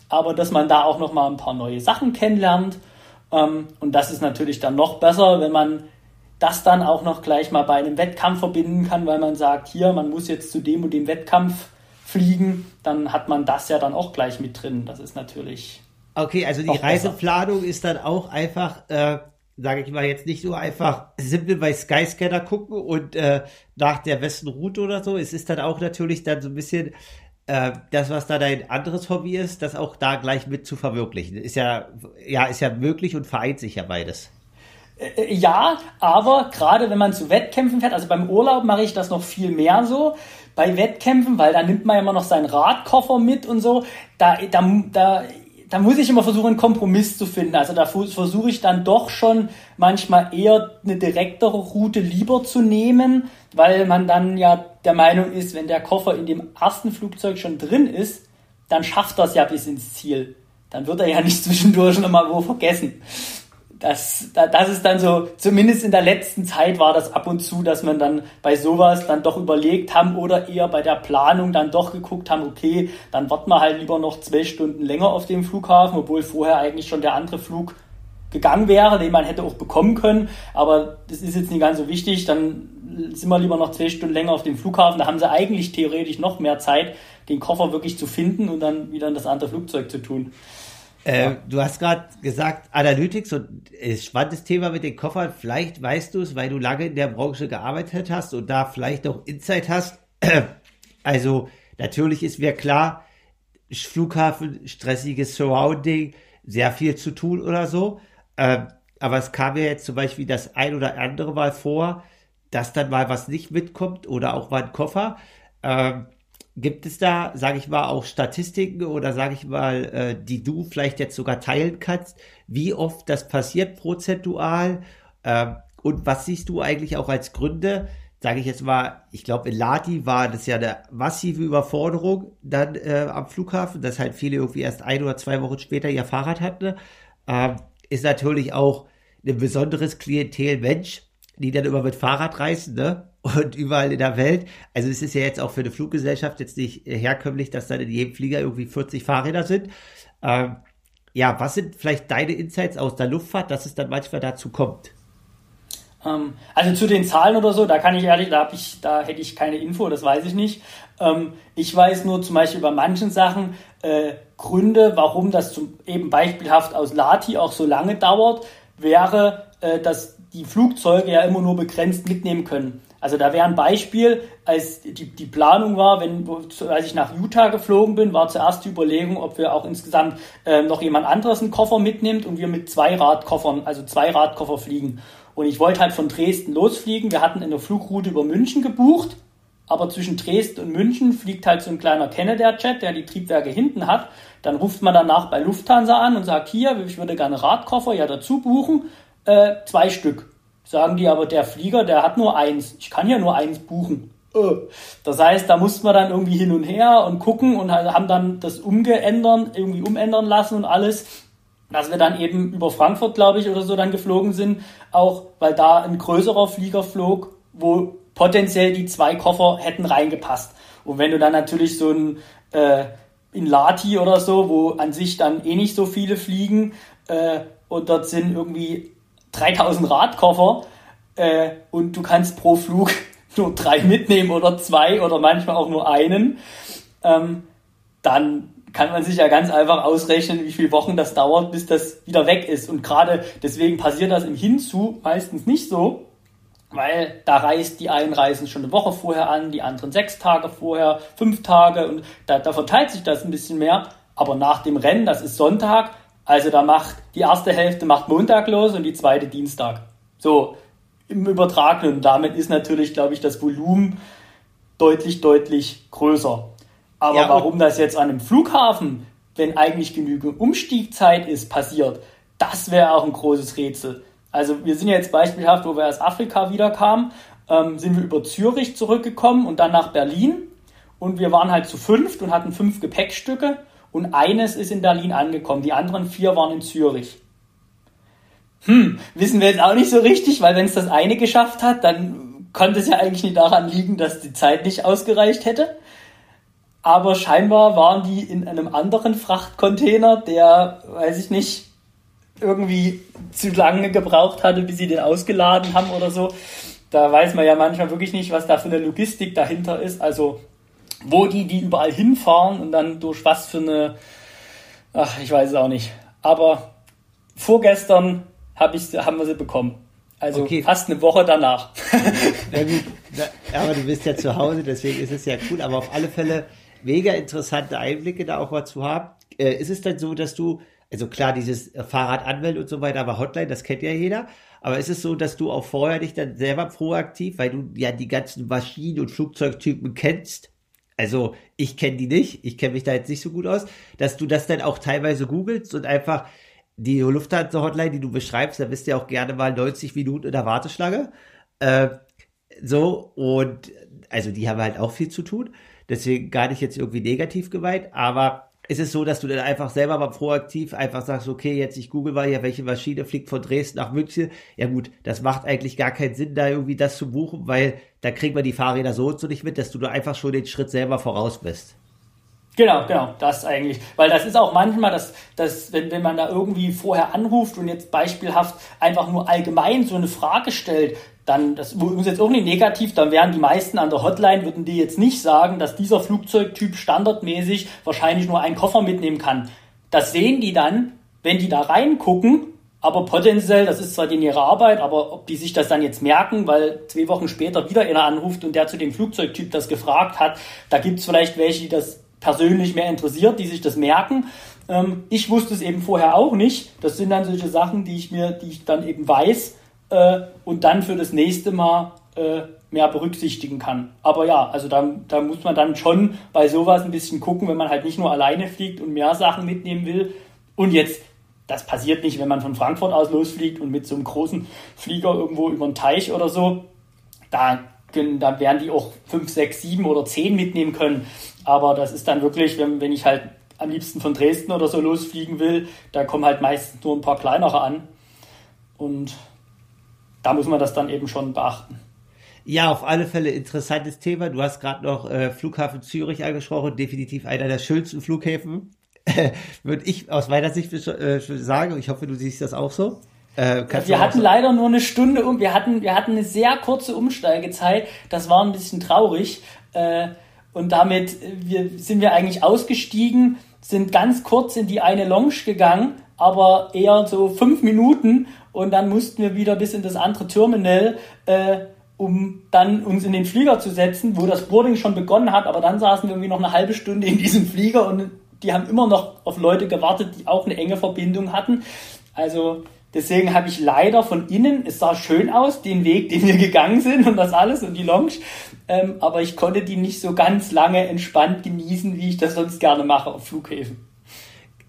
Aber dass man da auch noch mal ein paar neue Sachen kennenlernt. Ähm, und das ist natürlich dann noch besser, wenn man das dann auch noch gleich mal bei einem Wettkampf verbinden kann, weil man sagt, hier, man muss jetzt zu dem und dem Wettkampf fliegen, dann hat man das ja dann auch gleich mit drin. Das ist natürlich. Okay, also die Reiseplanung ist dann auch einfach, äh, sage ich mal jetzt nicht nur einfach simpel bei Skyscanner gucken und äh, nach der besten Route oder so. Es ist dann auch natürlich dann so ein bisschen äh, das, was da dein anderes Hobby ist, das auch da gleich mit zu verwirklichen. Ist ja, ja, ist ja möglich und vereint sich ja beides. Äh, äh, ja, aber gerade wenn man zu Wettkämpfen fährt, also beim Urlaub mache ich das noch viel mehr so. Bei Wettkämpfen, weil da nimmt man ja immer noch seinen Radkoffer mit und so, da, da, da, da muss ich immer versuchen, einen Kompromiss zu finden. Also da versuche ich dann doch schon manchmal eher eine direktere Route lieber zu nehmen, weil man dann ja der Meinung ist, wenn der Koffer in dem ersten Flugzeug schon drin ist, dann schafft das ja bis ins Ziel. Dann wird er ja nicht zwischendurch nochmal wo vergessen das, das ist dann so, zumindest in der letzten Zeit war das ab und zu, dass man dann bei sowas dann doch überlegt haben oder eher bei der Planung dann doch geguckt haben, okay, dann warten wir halt lieber noch zwei Stunden länger auf dem Flughafen, obwohl vorher eigentlich schon der andere Flug gegangen wäre, den man hätte auch bekommen können. Aber das ist jetzt nicht ganz so wichtig. Dann sind wir lieber noch zwei Stunden länger auf dem Flughafen. Da haben sie eigentlich theoretisch noch mehr Zeit, den Koffer wirklich zu finden und dann wieder in das andere Flugzeug zu tun. Äh, du hast gerade gesagt, Analytics und äh, spannendes Thema mit den Koffern. Vielleicht weißt du es, weil du lange in der Branche gearbeitet hast und da vielleicht auch Insight hast. Also natürlich ist mir klar, Flughafen, stressiges Surrounding, sehr viel zu tun oder so. Ähm, aber es kam mir jetzt zum Beispiel das ein oder andere Mal vor, dass dann mal was nicht mitkommt oder auch mal ein Koffer. Ähm, Gibt es da, sage ich mal, auch Statistiken oder sage ich mal, äh, die du vielleicht jetzt sogar teilen kannst, wie oft das passiert prozentual? Ähm, und was siehst du eigentlich auch als Gründe? Sage ich jetzt mal, ich glaube, in Lati war das ja eine massive Überforderung dann äh, am Flughafen, dass halt viele irgendwie erst ein oder zwei Wochen später ihr Fahrrad hatten. Ähm, ist natürlich auch ein besonderes Klientel Mensch, die dann immer mit Fahrrad reisen, ne? Und überall in der Welt. Also es ist ja jetzt auch für eine Fluggesellschaft jetzt nicht herkömmlich, dass dann in jedem Flieger irgendwie 40 Fahrräder sind. Ähm, ja, was sind vielleicht deine Insights aus der Luftfahrt, dass es dann manchmal dazu kommt? Ähm, also zu den Zahlen oder so, da kann ich ehrlich, da habe ich, da hätte ich keine Info, das weiß ich nicht. Ähm, ich weiß nur zum Beispiel bei manchen Sachen äh, Gründe, warum das zum, eben beispielhaft aus Lati auch so lange dauert, wäre, äh, dass die Flugzeuge ja immer nur begrenzt mitnehmen können. Also da wäre ein Beispiel, als die, die Planung war, wenn, als ich nach Utah geflogen bin, war zuerst die Überlegung, ob wir auch insgesamt äh, noch jemand anderes einen Koffer mitnimmt und wir mit zwei Radkoffern, also zwei Radkoffer fliegen. Und ich wollte halt von Dresden losfliegen. Wir hatten eine Flugroute über München gebucht, aber zwischen Dresden und München fliegt halt so ein kleiner Canadair-Jet, der die Triebwerke hinten hat. Dann ruft man danach bei Lufthansa an und sagt, hier, ich würde gerne Radkoffer ja dazu buchen, äh, zwei Stück. Sagen die aber, der Flieger, der hat nur eins. Ich kann ja nur eins buchen. Äh. Das heißt, da mussten wir dann irgendwie hin und her und gucken und haben dann das umgeändern, irgendwie umändern lassen und alles, dass wir dann eben über Frankfurt, glaube ich, oder so dann geflogen sind, auch weil da ein größerer Flieger flog, wo potenziell die zwei Koffer hätten reingepasst. Und wenn du dann natürlich so ein äh, in Lati oder so, wo an sich dann eh nicht so viele fliegen äh, und dort sind irgendwie 3000 Radkoffer äh, und du kannst pro Flug nur drei mitnehmen oder zwei oder manchmal auch nur einen, ähm, dann kann man sich ja ganz einfach ausrechnen, wie viele Wochen das dauert, bis das wieder weg ist. Und gerade deswegen passiert das im Hinzu meistens nicht so, weil da reist die einen reisen schon eine Woche vorher an, die anderen sechs Tage vorher, fünf Tage und da, da verteilt sich das ein bisschen mehr. Aber nach dem Rennen, das ist Sonntag, also da macht die erste Hälfte macht Montag los und die zweite Dienstag. So im Übertragenen. Und damit ist natürlich, glaube ich, das Volumen deutlich, deutlich größer. Aber ja, warum das jetzt an einem Flughafen, wenn eigentlich genügend Umstiegzeit ist, passiert, das wäre auch ein großes Rätsel. Also wir sind jetzt beispielhaft, wo wir aus Afrika wiederkamen, ähm, sind wir über Zürich zurückgekommen und dann nach Berlin. Und wir waren halt zu fünft und hatten fünf Gepäckstücke und eines ist in Berlin angekommen. Die anderen vier waren in Zürich. Hm, wissen wir jetzt auch nicht so richtig, weil wenn es das eine geschafft hat, dann konnte es ja eigentlich nicht daran liegen, dass die Zeit nicht ausgereicht hätte. Aber scheinbar waren die in einem anderen Frachtcontainer, der, weiß ich nicht, irgendwie zu lange gebraucht hatte, bis sie den ausgeladen haben oder so. Da weiß man ja manchmal wirklich nicht, was da für eine Logistik dahinter ist. Also wo die die überall hinfahren und dann durch was für eine, ach, ich weiß es auch nicht. Aber vorgestern hab ich, haben wir sie bekommen. Also okay. fast eine Woche danach. Na gut, aber du bist ja zu Hause, deswegen ist es ja cool. Aber auf alle Fälle mega interessante Einblicke da auch mal zu haben. Äh, ist es dann so, dass du also klar, dieses äh, Fahrradanwelt und so weiter, aber Hotline, das kennt ja jeder. Aber ist es so, dass du auch vorher dich dann selber proaktiv, weil du ja die ganzen Maschinen und Flugzeugtypen kennst, also ich kenne die nicht, ich kenne mich da jetzt nicht so gut aus, dass du das dann auch teilweise googelst und einfach die Lufthansa-Hotline, die du beschreibst, da bist du ja auch gerne mal 90 Minuten in der Warteschlange. Äh, so, und also die haben halt auch viel zu tun. Deswegen gar nicht jetzt irgendwie negativ gemeint, aber ist es so, dass du dann einfach selber mal proaktiv einfach sagst, okay, jetzt ich google mal ja, welche Maschine fliegt von Dresden nach München. Ja gut, das macht eigentlich gar keinen Sinn, da irgendwie das zu buchen, weil da kriegen wir die Fahrräder so und so nicht mit, dass du da einfach schon den Schritt selber voraus bist. Genau, genau, das eigentlich. Weil das ist auch manchmal, dass, dass wenn, wenn man da irgendwie vorher anruft und jetzt beispielhaft einfach nur allgemein so eine Frage stellt, dann, das ist jetzt auch nicht negativ, dann wären die meisten an der Hotline, würden die jetzt nicht sagen, dass dieser Flugzeugtyp standardmäßig wahrscheinlich nur einen Koffer mitnehmen kann. Das sehen die dann, wenn die da reingucken, aber potenziell, das ist zwar in ihrer Arbeit, aber ob die sich das dann jetzt merken, weil zwei Wochen später wieder einer anruft und der zu dem Flugzeugtyp das gefragt hat, da gibt's vielleicht welche, die das persönlich mehr interessiert, die sich das merken. Ähm, ich wusste es eben vorher auch nicht. Das sind dann solche Sachen, die ich mir, die ich dann eben weiß äh, und dann für das nächste Mal äh, mehr berücksichtigen kann. Aber ja, also da, da muss man dann schon bei sowas ein bisschen gucken, wenn man halt nicht nur alleine fliegt und mehr Sachen mitnehmen will. Und jetzt, das passiert nicht, wenn man von Frankfurt aus losfliegt und mit so einem großen Flieger irgendwo über den Teich oder so. Da, da werden die auch 5, 6, 7 oder 10 mitnehmen können. Aber das ist dann wirklich, wenn, wenn ich halt am liebsten von Dresden oder so losfliegen will, da kommen halt meistens nur ein paar kleinere an. Und da muss man das dann eben schon beachten. Ja, auf alle Fälle interessantes Thema. Du hast gerade noch äh, Flughafen Zürich angesprochen, definitiv einer der schönsten Flughäfen. Würde ich aus meiner Sicht äh, sagen. Ich hoffe, du siehst das auch so. Äh, wir hatten so? leider nur eine Stunde und wir hatten, wir hatten eine sehr kurze Umsteigezeit. Das war ein bisschen traurig. Äh, und damit äh, wir, sind wir eigentlich ausgestiegen, sind ganz kurz in die eine Lounge gegangen, aber eher so fünf Minuten und dann mussten wir wieder bis in das andere Terminal, äh, um dann uns in den Flieger zu setzen, wo das Boarding schon begonnen hat, aber dann saßen wir irgendwie noch eine halbe Stunde in diesem Flieger und die haben immer noch auf Leute gewartet, die auch eine enge Verbindung hatten. Also Deswegen habe ich leider von innen, es sah schön aus, den Weg, den wir gegangen sind und das alles und die Lounge, ähm, aber ich konnte die nicht so ganz lange entspannt genießen, wie ich das sonst gerne mache auf Flughäfen.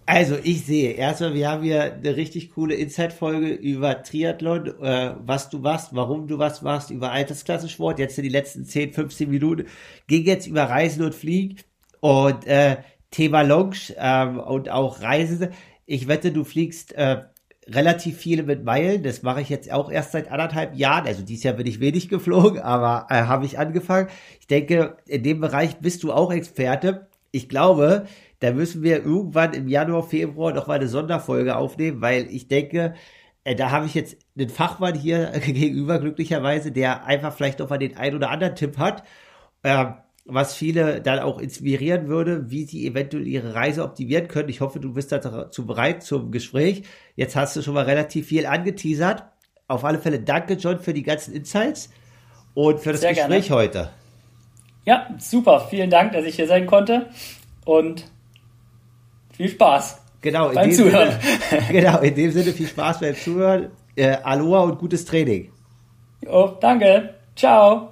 Also ich sehe, erstmal, wir haben hier eine richtig coole Inside-Folge über Triathlon, äh, was du machst, warum du was machst, über Altersklassensport. Jetzt in die letzten 10, 15 Minuten ging jetzt über Reisen und Fliegen und äh, Thema Lounge ähm, und auch Reisen. Ich wette, du fliegst äh, relativ viele mit Meilen. Das mache ich jetzt auch erst seit anderthalb Jahren. Also dieses Jahr bin ich wenig geflogen, aber äh, habe ich angefangen. Ich denke, in dem Bereich bist du auch Experte. Ich glaube, da müssen wir irgendwann im Januar, Februar noch mal eine Sonderfolge aufnehmen, weil ich denke, äh, da habe ich jetzt einen Fachmann hier gegenüber, glücklicherweise, der einfach vielleicht noch mal den ein oder anderen Tipp hat, äh, was viele dann auch inspirieren würde, wie sie eventuell ihre Reise optimieren können. Ich hoffe, du bist dazu bereit zum Gespräch. Jetzt hast du schon mal relativ viel angeteasert. Auf alle Fälle danke, John, für die ganzen Insights und für das Sehr Gespräch gerne. heute. Ja, super. Vielen Dank, dass ich hier sein konnte. Und viel Spaß genau, beim Zuhören. Sinne, genau, in dem Sinne viel Spaß beim Zuhören. Äh, Aloha und gutes Training. Jo, danke. Ciao.